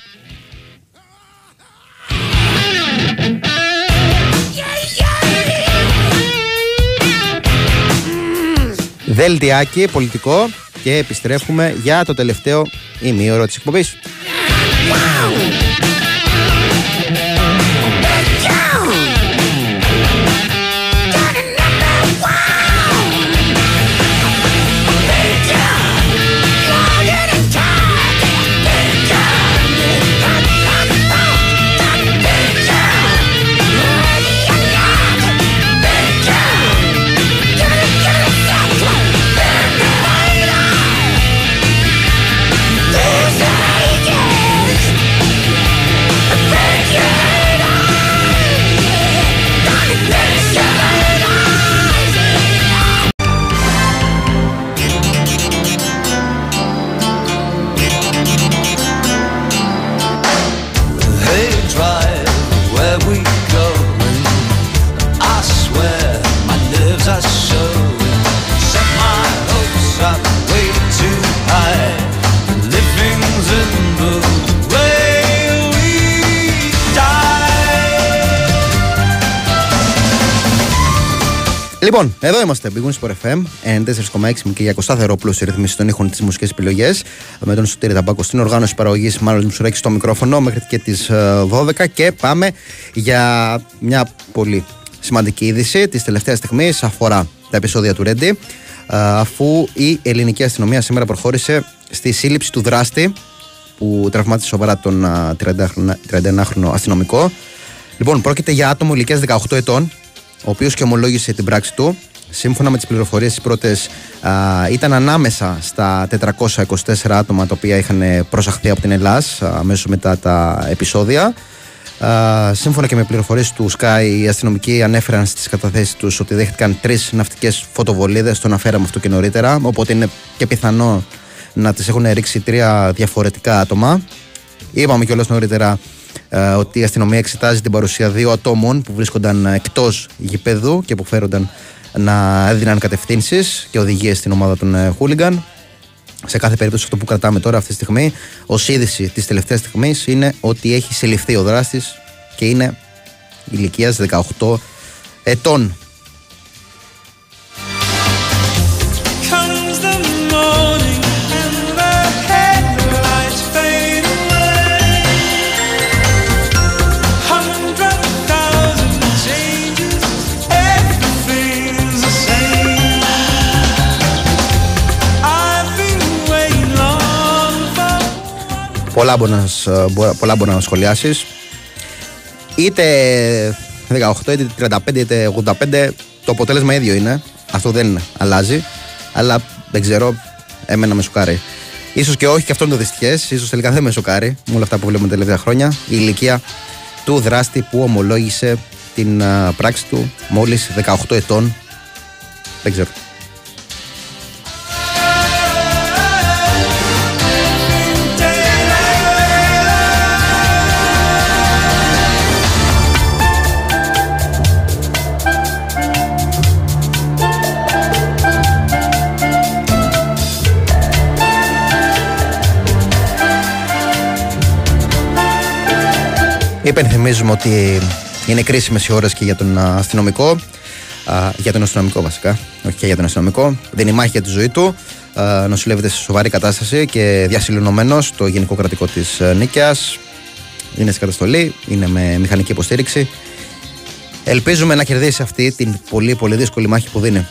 Δελτιάκι πολιτικό και επιστρέφουμε για το τελευταίο ημίωρο της εκπομπής. They Λοιπόν, εδώ είμαστε. Big Wings Sport FM 94,6 και για Κωνστάθερο σε ρυθμίσεις των ήχων τη μουσική επιλογές. Με τον Σωτήρη Ταμπάκο στην οργάνωση παραγωγής, μάλλον Μουσουράκη στο μικρόφωνο μέχρι και τις 12. Και πάμε για μια πολύ σημαντική είδηση της τελευταίας στιγμής. Αφορά τα επεισόδια του Ρέντι. Αφού η ελληνική αστυνομία σήμερα προχώρησε στη σύλληψη του δράστη που τραυμάτισε σοβαρά τον α, 31χρονο αστυνομικό. Λοιπόν, πρόκειται για άτομο ηλικίας 18 ετών, ο οποίος και ομολόγησε την πράξη του. Σύμφωνα με τις πληροφορίες, οι πρώτες ήταν ανάμεσα στα 424 άτομα τα οποία είχαν προσαχθεί από την Ελλάς αμέσως μετά τα επεισόδια. Α, σύμφωνα και με πληροφορίες του Sky, οι αστυνομικοί ανέφεραν στις καταθέσεις τους ότι δέχτηκαν τρεις ναυτικές φωτοβολίδες. Το αναφέραμε αυτό και νωρίτερα. Οπότε είναι και πιθανό να τις έχουν ρίξει τρία διαφορετικά άτομα. Είπαμε κιόλας νωρίτερα ε, ότι η αστυνομία εξετάζει την παρουσία δύο ατόμων που βρίσκονταν εκτός γηπέδου και που φέρονταν να έδιναν κατευθύνσεις και οδηγίες στην ομάδα των ε, Χούλιγκαν. Σε κάθε περίπτωση, αυτό που κρατάμε τώρα αυτή τη στιγμή ως είδηση της τελευταίας στιγμής είναι ότι έχει συλληφθεί ο δράστης και είναι ηλικίας 18 ετών. Πολλά μπορείς να, σ- μπο- πολλά μπορείς να σχολιάσεις. Είτε 18, είτε 35, είτε 85, το αποτέλεσμα ίδιο είναι. Αυτό δεν αλλάζει. Αλλά δεν ξέρω, εμένα με σοκάρει. Ίσως και όχι, και αυτό είναι το δυστυχές. ίσως τελικά δεν με σοκάρει με όλα αυτά που βλέπουμε τα τελευταία χρόνια. Η ηλικία του δράστη που ομολόγησε την α, πράξη του μόλις 18 ετών. Δεν ξέρω. Υπενθυμίζουμε ότι είναι κρίσιμες οι ώρες και για τον α, αστυνομικό. Α, για τον αστυνομικό βασικά, όχι και για τον αστυνομικό. Δίνει μάχη για τη ζωή του. Α, νοσηλεύεται σε σοβαρή κατάσταση και διασυλληνωμένο στο Γενικό Κρατικό της Νίκαιας. Είναι σε καταστολή, είναι με μηχανική υποστήριξη. Ελπίζουμε να κερδίσει αυτή την πολύ πολύ δύσκολη μάχη που δίνει.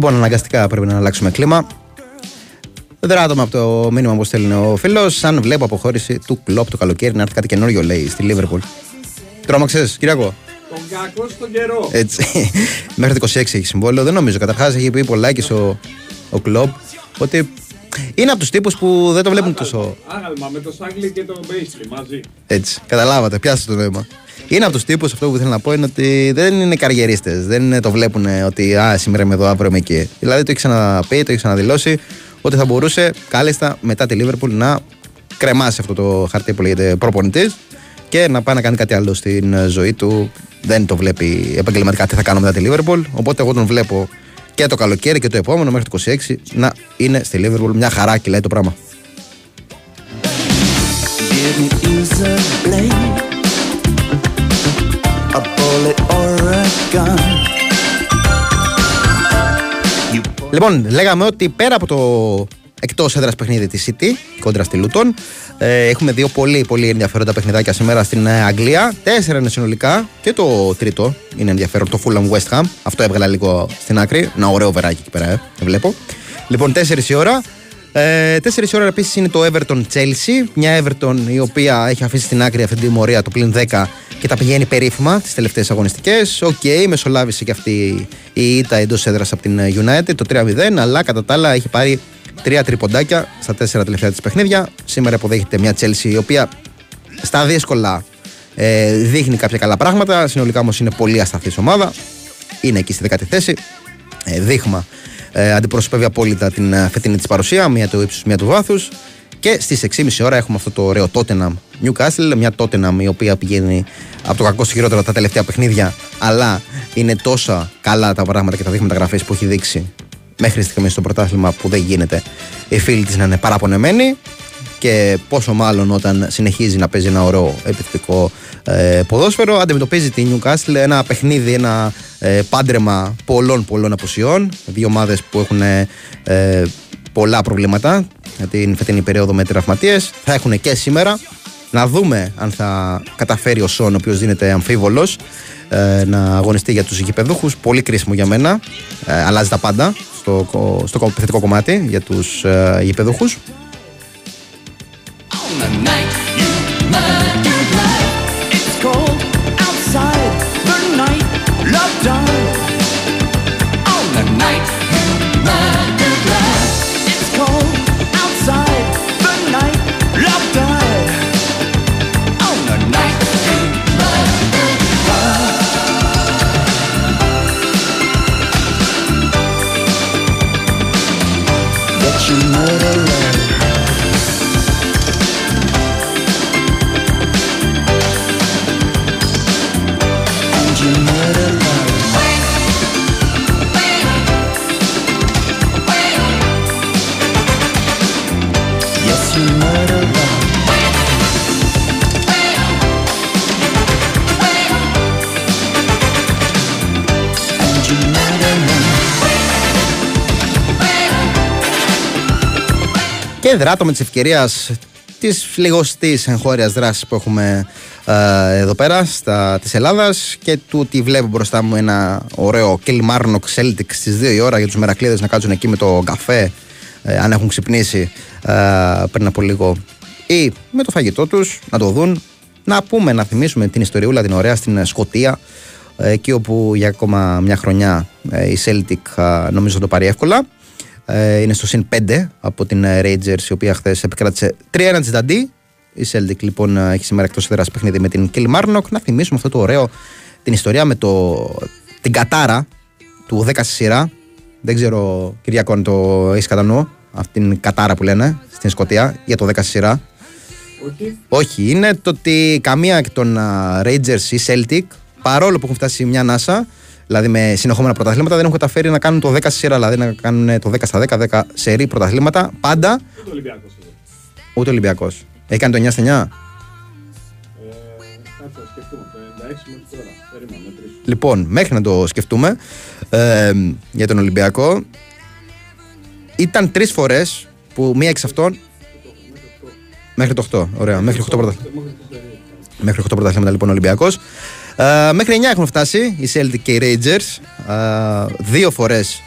Λοιπόν, αναγκαστικά πρέπει να αλλάξουμε κλίμα. Δράτωμα από το μήνυμα που στέλνει ο φίλος. Αν βλέπω αποχώρηση του κλοπ το καλοκαίρι να έρθει κάτι καινούριο, λέει στη Λίβερπουλ. Τρόμαξες, Κυριακό. Τον κακό στον καιρό. Έτσι. Μέχρι το 26 έχει συμβόλαιο. Δεν νομίζω. Καταρχάς έχει πει πολλάκι ο, ο κλοπ ότι είναι από τους τύπους που δεν το βλέπουν τόσο. Άγαλμα με το Σάγκλι και το Μπέιστρι μαζί. Έτσι. Καταλάβατε, πιάστε το νόημα. Είναι από τους τύπους, αυτό που θέλω να πω είναι ότι δεν είναι καριερίστες. Δεν το βλέπουν ότι α, σήμερα είμαι εδώ, αύριο είμαι εκεί. Δηλαδή το έχει ξαναπεί, το έχει ξαναδηλώσει ότι θα μπορούσε κάλλιστα μετά τη Λίβερπουλ να κρεμάσει αυτό το χαρτί που λέγεται προπονητής και να πάει να κάνει κάτι άλλο στην ε, ζωή του. Δεν το βλέπει επαγγελματικά τι θα κάνω μετά τη Λίβερπουλ. Οπότε εγώ τον βλέπω και το καλοκαίρι και το επόμενο μέχρι το 26 να είναι στη Λίβερπουλ. Μια χαρά κυλάει το πράγμα. Λοιπόν, λέγαμε ότι πέρα από το εκτός έδρας παιχνίδι της City κόντρα στη Λούτον, ε, έχουμε δύο πολύ, πολύ ενδιαφέροντα παιχνιδάκια σήμερα στην ε, Αγγλία. Τέσσερα είναι συνολικά και το τρίτο είναι ενδιαφέρον, το Fulham West Ham. Αυτό έβγαλα λίγο στην άκρη. Ένα ωραίο οβεράκι εκεί πέρα, ε, βλέπω. Λοιπόν, 4 η ώρα. Ε, 4 η ώρα επίσης είναι το Everton Chelsea. Μια Everton η οποία έχει αφήσει στην άκρη αυτή τη τιμωρία το πλην 10 και τα πηγαίνει περίφημα τις τελευταίες αγωνιστικές. Οκ, μεσολάβησε και αυτή η ήττα εντός έδρας από την United, το 3-0, αλλά κατά τα άλλα έχει πάρει τρία τριποντάκια στα τέσσερα τελευταία της παιχνίδια. Σήμερα αποδέχεται μια Chelsea η οποία στα δύσκολα ε, δείχνει κάποια καλά πράγματα. Συνολικά όμως είναι πολύ ασταθής ομάδα. Είναι εκεί στη δεκάτη θέση. Ε, δείγμα ε, αντιπροσωπεύει απόλυτα την ε, φετινή της παρουσία, μία του ύψους, μία του βάθους. Και στις 6.30 ώρα έχουμε αυτό το ωραίο Tottenham Newcastle. Μια Tottenham η οποία πηγαίνει από το κακό στο χειρότερο τα τελευταία παιχνίδια, αλλά είναι τόσα καλά τα πράγματα και τα δείγματα γραφής που έχει δείξει μέχρι στιγμής στο πρωτάθλημα που δεν γίνεται οι φίλοι της να είναι παραπονεμένοι. Και πόσο μάλλον όταν συνεχίζει να παίζει ένα ωραίο επιθετικό ε, ποδόσφαιρο, αντιμετωπίζει τη Newcastle ένα παιχνίδι, ένα ε, πάντρεμα πολλών πολλών απουσιών. Δύο ομάδες που έχουν ε, πολλά προβλήματα για την φετινή περίοδο με τραυματίες. Θα έχουν και σήμερα. Να δούμε αν θα καταφέρει ο Σον, ο οποίος δίνεται αμφίβολος, ε, να αγωνιστεί για τους γηπεδούχους. Πολύ κρίσιμο για μένα. Ε, αλλάζει τα πάντα στο, κο- στο επιθετικό κομμάτι για τους ε, γηπεδούχους. Και δράτω με τη ευκαιρίας της λιγοστής εγχώριας δράσης που έχουμε ε, εδώ πέρα στα, της Ελλάδας και του ότι βλέπω μπροστά μου ένα ωραίο Kilmarnock Celtic στις 2 η ώρα για τους μερακλείδες να κάτσουν εκεί με το καφέ ε, αν έχουν ξυπνήσει ε, πριν από λίγο. Ή με το φαγητό τους να το δουν. Να πούμε, να θυμίσουμε την ιστοριούλα την ωραία στην Σκωτία ε, εκεί όπου για ακόμα μια χρονιά ε, η Celtic ε, νομίζω θα το πάρει εύκολα. ε, είναι στο συν 5 από την ε, Rangers η οποία χθες επικράτησε 3-1 της Δαντή. Η Celtic λοιπόν ε, έχει σήμερα εκτός έδρας παιχνίδι με την Kilmarnock. Να θυμίσουμε αυτό το ωραίο την ιστορία με το, την Κατάρα του 10 στη σειρά. Δεν ξέρω, Κυριακό, αν το έχεις κατά νου. Αυτή την Κατάρα που λένε στην Σκωτία για το 10 στη σειρά. Όχι. Όχι, είναι το ότι καμία εκ των α, Rangers ή Celtic, παρόλο που έχουν φτάσει σε μια ανάσα, δηλαδή με συνεχόμενα πρωταθλήματα, δεν έχουν καταφέρει να κάνουν το 10 στη σειρά, δηλαδή να κάνουν το 10 στα 10, 10 σερή πρωταθλήματα. Πάντα Ούτε ο Ολυμπιακός εδώ. ούτε Ολυμπιακός. Έχει κάνει το 9 στα 9. Ε, κάτσε να σκεφτούμε. Το 96 μέχρι τώρα. Περίμενα, μετρήσω. Λοιπόν, μέχρι να το σκεφτούμε, ε, για τον Ολυμπιακό. Ήταν τρεις φορές που μία εξ αυτών. Μέχρι το 8. Ωραία. Μέχρι 8 πρωταθλήματα. Μέχρι 8 πρωταθλήματα λοιπόν ο Ολυμπιακός. Ε, μέχρι 9 έχουν φτάσει οι Celtic και οι Rangers. Ε, δύο φορές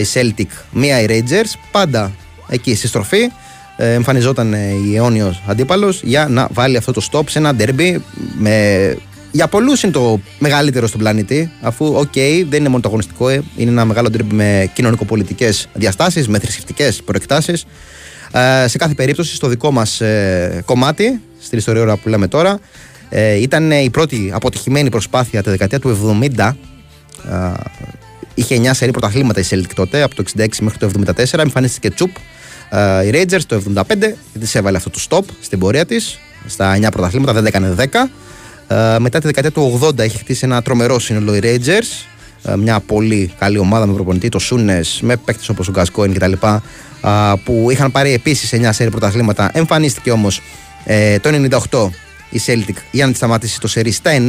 η Celtic, μία οι Rangers. Πάντα εκεί στη στροφή. Ε, εμφανιζόταν ε, η αιώνιος αντίπαλος για να βάλει αυτό το στοπ σε ένα ντέρμπι με για πολλούς είναι το μεγαλύτερο στον πλανήτη, αφού, οκ, δεν είναι μόνο το αγωνιστικό, ε, είναι ένα μεγάλο ντέρμπι με κοινωνικο-πολιτικές διαστάσεις, με θρησκευτικές προεκτάσεις. Ε, σε κάθε περίπτωση, στο δικό μας ε, κομμάτι, στην ιστορία που λέμε τώρα, ε, ήταν η πρώτη αποτυχημένη προσπάθεια τη δεκαετία του 70. Ε, είχε 9 σερή πρωταθλήματα η Celtic τότε, από το 66 μέχρι το 74. Εμφανίστηκε τσουπ. Ε, η Rangers το 75 και της έβαλε αυτό το stop στην πορεία της. Στα 9 πρωταθλήματα δεν τα έκανε 10. Ε, μετά τη δεκαετία του 80 έχει χτίσει ένα τρομερό σύνολο οι Rangers. Ε, μια πολύ καλή ομάδα με προπονητή, το Σούνες, με παίκτες όπως ο Γκασκόιν κτλ. ε, που είχαν πάρει επίσης 9 σερή πρωταθλήματα. Εμφανίστηκε όμως ε, το 98 η Celtic για να τη σταματήσει το σερί στα 9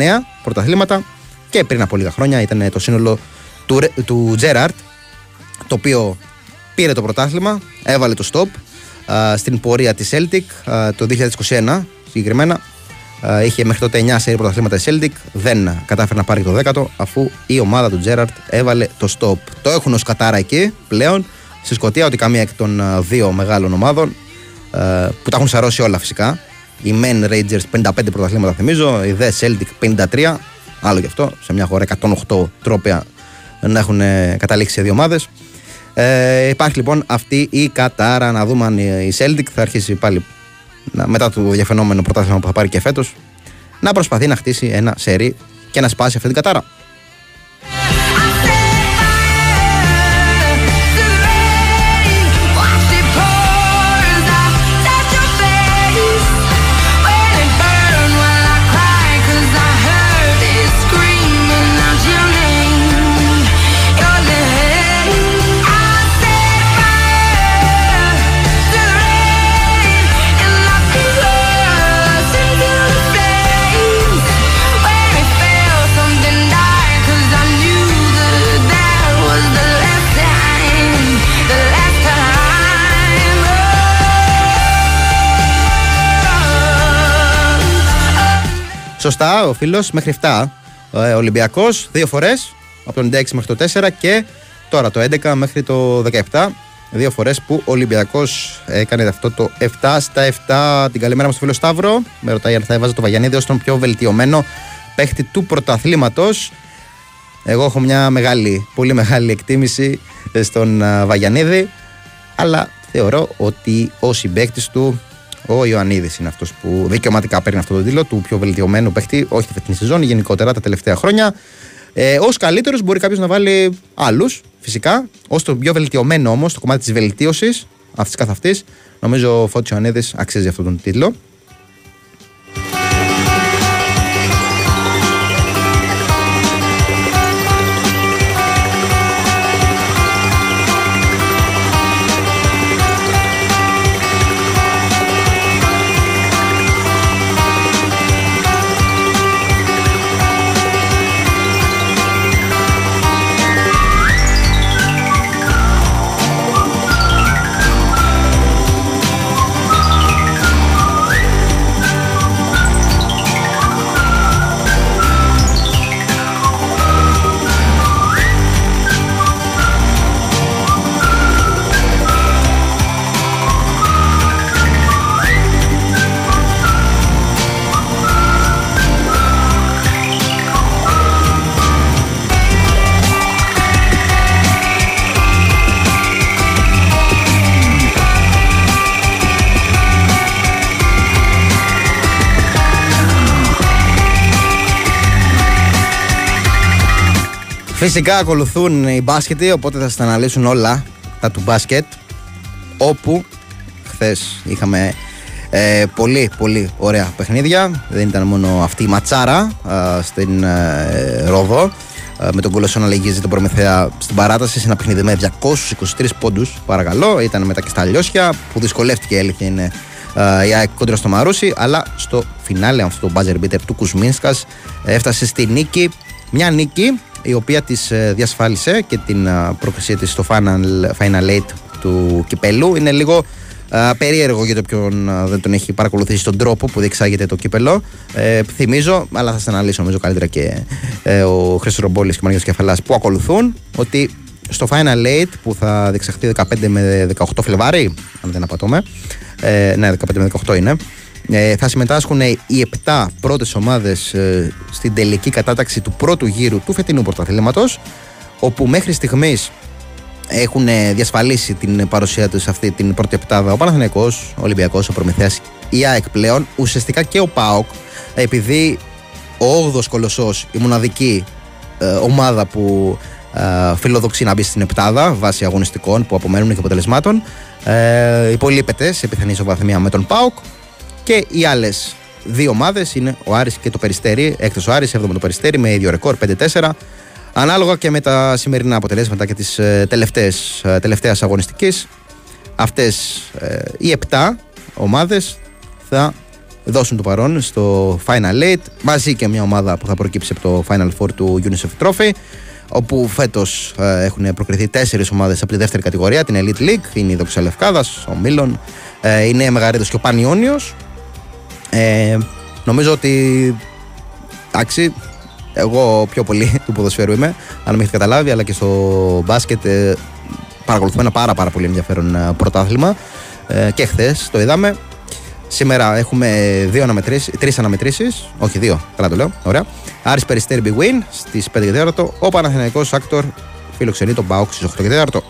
πρωταθλήματα. Και πριν από λίγα χρόνια ήταν το σύνολο του, Ρε- του Gerrard, το οποίο πήρε το πρωτάθλημα, έβαλε το stop α, στην πορεία της Celtic α, το 2021 συγκεκριμένα. Α, είχε μέχρι τότε 9 σερί πρωταθλήματα η Celtic, δεν κατάφερε να πάρει το 10ο αφού η ομάδα του Gerrard έβαλε το stop. Το έχουν ως κατάρα εκεί πλέον στη Σκωτία ότι καμία εκ των α, δύο μεγάλων ομάδων α, που τα έχουν σαρώσει όλα φυσικά. Οι Men Rangers 55 πρωταθλήματα θυμίζω, η The Celtic 53, άλλο γι' αυτό, σε μια χώρα 108 τρόπια να έχουν ε, καταλήξει σε δύο ομάδες. Ε, υπάρχει λοιπόν αυτή η κατάρα να δούμε αν η Celtic θα αρχίσει πάλι να- μετά το διαφαινόμενο πρωτάθλημα που θα πάρει και φέτος να προσπαθεί να χτίσει ένα σερί και να σπάσει αυτή την κατάρα. Σωστά, ο φίλος μέχρι 7. Ε, Ολυμπιακός δύο φορές από το 96 μέχρι το 4 και τώρα το 11 μέχρι το 17. Δύο φορές που ο Ολυμπιακός έκανε αυτό το 7 στα 7. Την καλημέρα μας στο φίλο Σταύρο. Με ρωτάει αν θα έβαζε το Βαγιανίδη ω τον πιο βελτιωμένο παίχτη του πρωταθλήματος. Εγώ έχω μια μεγάλη, πολύ μεγάλη εκτίμηση ε, στον α, Βαγιανίδη. Αλλά θεωρώ ότι ο συμπαίκτης του, ο Ιωαννίδης, είναι αυτός που δικαιωματικά παίρνει αυτό το τίτλο του πιο βελτιωμένου παίχτη, όχι τη φετινή σεζόν, γενικότερα τα τελευταία χρόνια. Ε, ως καλύτερος μπορεί κάποιος να βάλει άλλους, φυσικά. Ω το πιο βελτιωμένο όμως, το κομμάτι της βελτίωσης αυτής καθ' αυτής, νομίζω ο Φώτης Ιωαννίδης αξίζει αυτόν τον τίτλο. Φυσικά ακολουθούν οι μπάσκετοι, οπότε θα σας τα αναλύσουν όλα τα του μπάσκετ. Όπου χθες είχαμε ε, πολύ πολύ ωραία παιχνίδια. Δεν ήταν μόνο αυτή η ματσάρα α, στην ε, Ρόδο. α, με τον Κολοσσό να λυγίζει τον Προμηθέα στην παράταση σε ένα παιχνίδι με 223 πόντους παρακαλώ. Ήταν μετά και στα λιώσια που δυσκολεύτηκε η αλήθεια είναι α, η ΑΕΚ κόντρα στο Μαρούσι. Αλλά στο φινάλε αυτό το buzzer beater του Κουσμίνσκας έφτασε στη νίκη. Μια νίκη η οποία της διασφάλισε και την α, πρόκρισή της στο final, final eight του κυπέλου. Είναι λίγο α, περίεργο για το ποιον α, δεν τον έχει παρακολουθήσει τον τρόπο που διεξάγεται το κύπελο. Ε, θυμίζω, αλλά θα σας αναλύσω νομίζω καλύτερα και ε, ο Χρήστος Ρομπόλης και ο Μαριό Κεφαλάς που ακολουθούν, ότι στο Final 8 που θα διεξαχθεί 15 με 18 Φλεβάρι, αν δεν απατώμε. Ε, ναι, 15 με 18 είναι. Ε, θα συμμετάσχουν οι 7 πρώτες ομάδες ε, στην τελική κατάταξη του πρώτου γύρου του φετινού πρωταθλήματος όπου μέχρι στιγμής έχουν ε, διασφαλίσει την παρουσία τους σε αυτή την πρώτη επτάδα ο Παναθηναϊκός, ο Ολυμπιακός, ο Προμηθέας, η ΑΕΚ πλέον, ουσιαστικά και ο ΠΑΟΚ επειδή ο 8ος Κολοσσός, η μοναδική ε, ομάδα που ε, φιλοδοξεί να μπει στην επτάδα βάσει αγωνιστικών που απομένουν και αποτελεσμάτων ε, υπολείπεται σε πιθανή ισοβαθμία με τον ΠΑΟΚ και οι άλλες δύο ομάδες είναι ο Άρης και το Περιστέρι. Έκτο ο Άρης, 7ο το Περιστέρι με ίδιο ρεκόρ 5-4. Ανάλογα και με τα σημερινά αποτελέσματα και τη ε, τελευταίας αγωνιστικής, αυτές ε, οι 7 ομάδες θα δώσουν το παρόν στο Final 8 μαζί και μια ομάδα που θα προκύψει από το Final Four του UNICEF Trophy όπου φέτος έχουν προκριθεί τέσσερις ομάδες από τη δεύτερη κατηγορία, την Elite League. Είναι η Δόξα Λευκάδας, ο Μίλων, ε, η Νέα Μεγαρίδος και ο Πανιόνιος. Ε, νομίζω ότι. Εντάξει, εγώ πιο πολύ του ποδοσφαίρου είμαι, αν με έχετε καταλάβει, αλλά και στο μπάσκετ ε, παρακολουθούμε ένα πάρα, πάρα πολύ ενδιαφέρον ε, πρωτάθλημα. Ε, και χθες το είδαμε. Σήμερα έχουμε δύο αναμετρήσεις, τρεις αναμετρήσεις, όχι δύο, καλά το λέω, ωραία. Άρης Περιστέρι Big Win στις 5 και 4, ο Παναθηναϊκός Άκτορ φιλοξενεί τον Μπάουκ στις 8 και 4.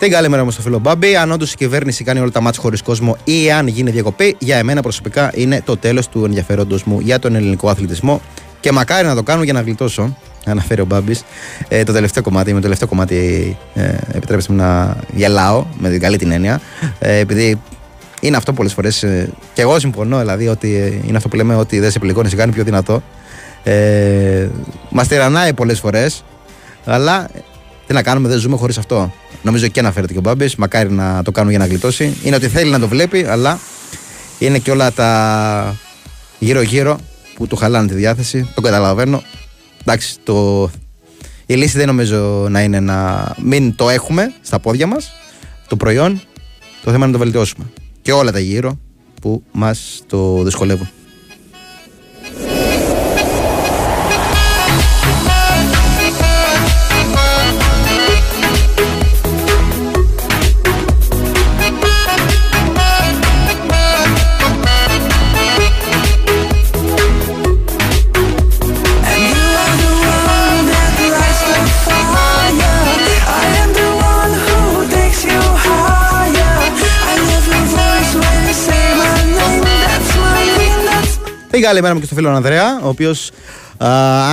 Την καλημέρα μου στο φίλο Μπάμπη. Αν όντως η κυβέρνηση κάνει όλα τα μάτια χωρίς κόσμο ή αν γίνει διακοπή, για εμένα προσωπικά είναι το τέλος του ενδιαφέροντος μου για τον ελληνικό αθλητισμό. Και μακάρι να το κάνουν για να γλιτώσω, αναφέρει ο Μπάμπης, ε, το τελευταίο κομμάτι. Με το τελευταίο κομμάτι, ε, επιτρέψτε μου να γελάω με την καλή την έννοια. Ε, επειδή είναι αυτό πολλές φορές. Ε, και εγώ συμφωνώ, δηλαδή, ότι ε, είναι αυτό που λέμε ότι δεν σε πληγώνει, σε κάνει πιο δυνατό. Ε, Μας τυραννάει πολλές φορές, αλλά τι να κάνουμε, δεν ζούμε χωρίς αυτό. Νομίζω εκεί αναφέρεται και ο Μπάμπης. Μακάρι να το κάνουν για να γλιτώσει. Είναι ότι θέλει να το βλέπει, αλλά είναι και όλα τα γύρω-γύρω που του χαλάνε τη διάθεση. Το καταλαβαίνω. Εντάξει, το... η λύση δεν νομίζω να είναι να μην το έχουμε στα πόδια μας το προϊόν. Το θέμα είναι να το βελτιώσουμε. Και όλα τα γύρω που μας το δυσκολεύουν. That's Την καλημέρα μου και στο φίλο Ανδρέα, ο οποίος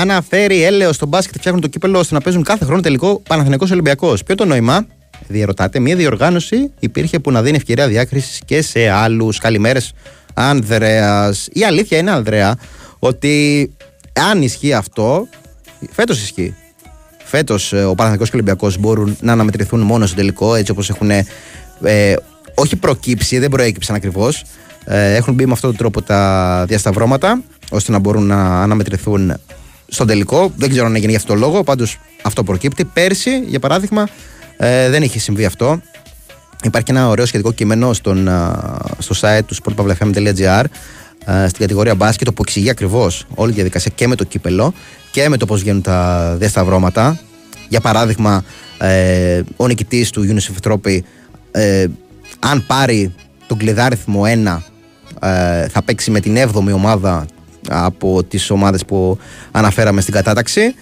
αναφέρει έλεος στο μπάσκετ φτιάχνουν το κύπελο ώστε να παίζουν κάθε χρόνο τελικό Παναθηναϊκός Ολυμπιακός. Ποιο το νόημα, διαρωτάτε, μια διοργάνωση υπήρχε που να δίνει ευκαιρία διάκρισης και σε άλλους. Καλημέρες, Ανδρέας. Η αλήθεια είναι, Ανδρέα, ότι αν ισχύει αυτό, φέτος ισχύει. Φέτος ο Παναθηναϊκός και ο Ολυμπιακός μπορούν να αναμετρηθούν μόνο στο τελικό έτσι όπως έχουν ε, όχι προκύψει, δεν προέκυψαν ακριβώς. Ε, έχουν μπει με αυτόν τον τρόπο τα διασταυρώματα ώστε να μπορούν να αναμετρηθούν στον τελικό. Δεν ξέρω αν έγινε για αυτό το λόγο, πάντως αυτό προκύπτει. Πέρσι, για παράδειγμα, ε, δεν είχε συμβεί αυτό. Υπάρχει ένα ωραίο σχετικό κείμενο στον, α, στο site του sportpavlefm.gr ε, στην κατηγορία μπάσκετ που εξηγεί ακριβώς όλη τη διαδικασία και με το κύπελο και με το πώς βγαίνουν τα διασταυρώματα. Για παράδειγμα, ε, ο νικητής του UNICEF Trophy, ε, αν πάρει τον κλειδάριθμο 1, ε, θα παίξει με την 7η ομάδα από τις ομάδες που αναφέραμε στην κατάταξη.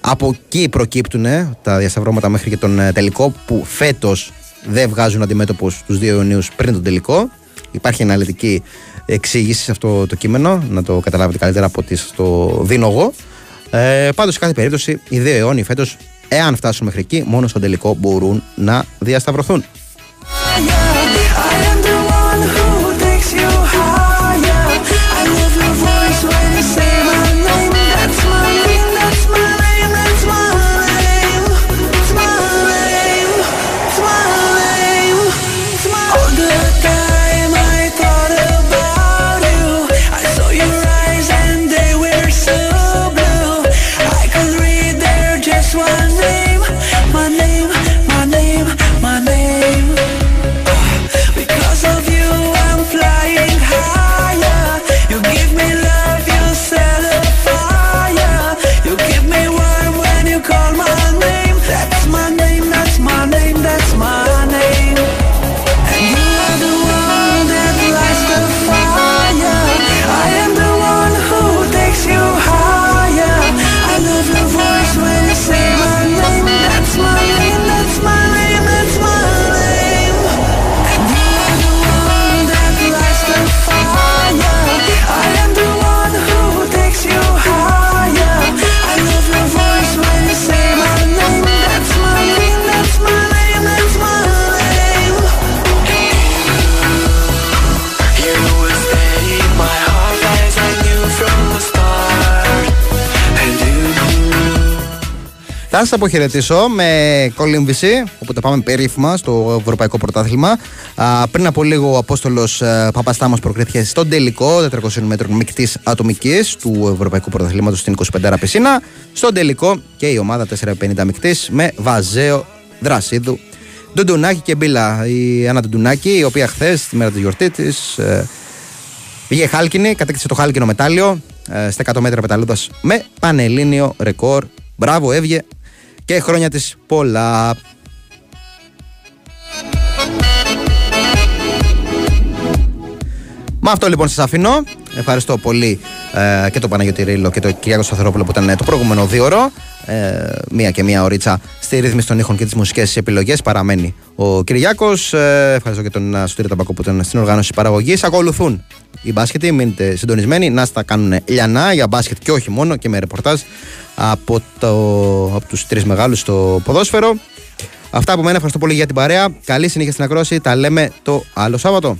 Από εκεί προκύπτουν ε, τα διασταυρώματα μέχρι και τον ε, τελικό που φέτος δεν βγάζουν αντιμέτωπους τους δύο Ιουνίους πριν τον τελικό. Υπάρχει αναλυτική εξήγηση σε αυτό το κείμενο, να το καταλάβετε καλύτερα από ό,τι στο δίνω εγώ. Ε, πάντως σε κάθε περίπτωση οι δύο αιώνιοι φέτος, εάν φτάσουν μέχρι εκεί, μόνο στον τελικό μπορούν να διασταυρωθούν. Θα σα αποχαιρετήσω με κολύμβηση, οπότε πάμε περίφημα στο Ευρωπαϊκό Πρωτάθλημα. Α, πριν από λίγο ο Απόστολος Παπαστάμος προκρίθηκε στον τελικό 400 μέτρων μεικτής ατομικής του Ευρωπαϊκού Πρωταθλήματος στην 25 Πισίνα. Στον τελικό και η ομάδα 450 μεικτής με Βαζέο Δρασίδου. Ντουντουνάκη και Μπίλα. Η Άννα Ντουντουνάκη, η οποία χθες, τη μέρα της γιορτής της, Πήγε χάλκινη, κατέκτησε το χάλκινο μετάλλιο ε, στα 100 μέτρα πεταλούδας με πανελλήνιο ρεκόρ. Μπράβο, έβγε και χρόνια της πολλά. Με αυτό λοιπόν σας αφήνω. Ευχαριστώ πολύ ε, και τον Παναγιώτη Ρίλο και τον Κυριάκο Σταθερόπουλο που ήταν ε, το προηγούμενο δύο ώρο. Ε, μία και μία ωρίτσα στη ρύθμιση των ήχων και τις μουσικές επιλογές παραμένει ο Κυριάκος. Ε, ευχαριστώ και τον Σωτήρη Ταμπακό που ήταν στην οργάνωση παραγωγής. Ακολουθούν οι μπάσκετοι, μείνετε συντονισμένοι, να στα κάνουν λιανά για μπάσκετ και όχι μόνο και με ρεπορτάζ από, το, από τους τρεις μεγάλους στο ποδόσφαιρο. Αυτά από μένα, ευχαριστώ πολύ για την παρέα. Καλή συνέχεια στην ακρόαση. Τα λέμε το άλλο Σάββατο.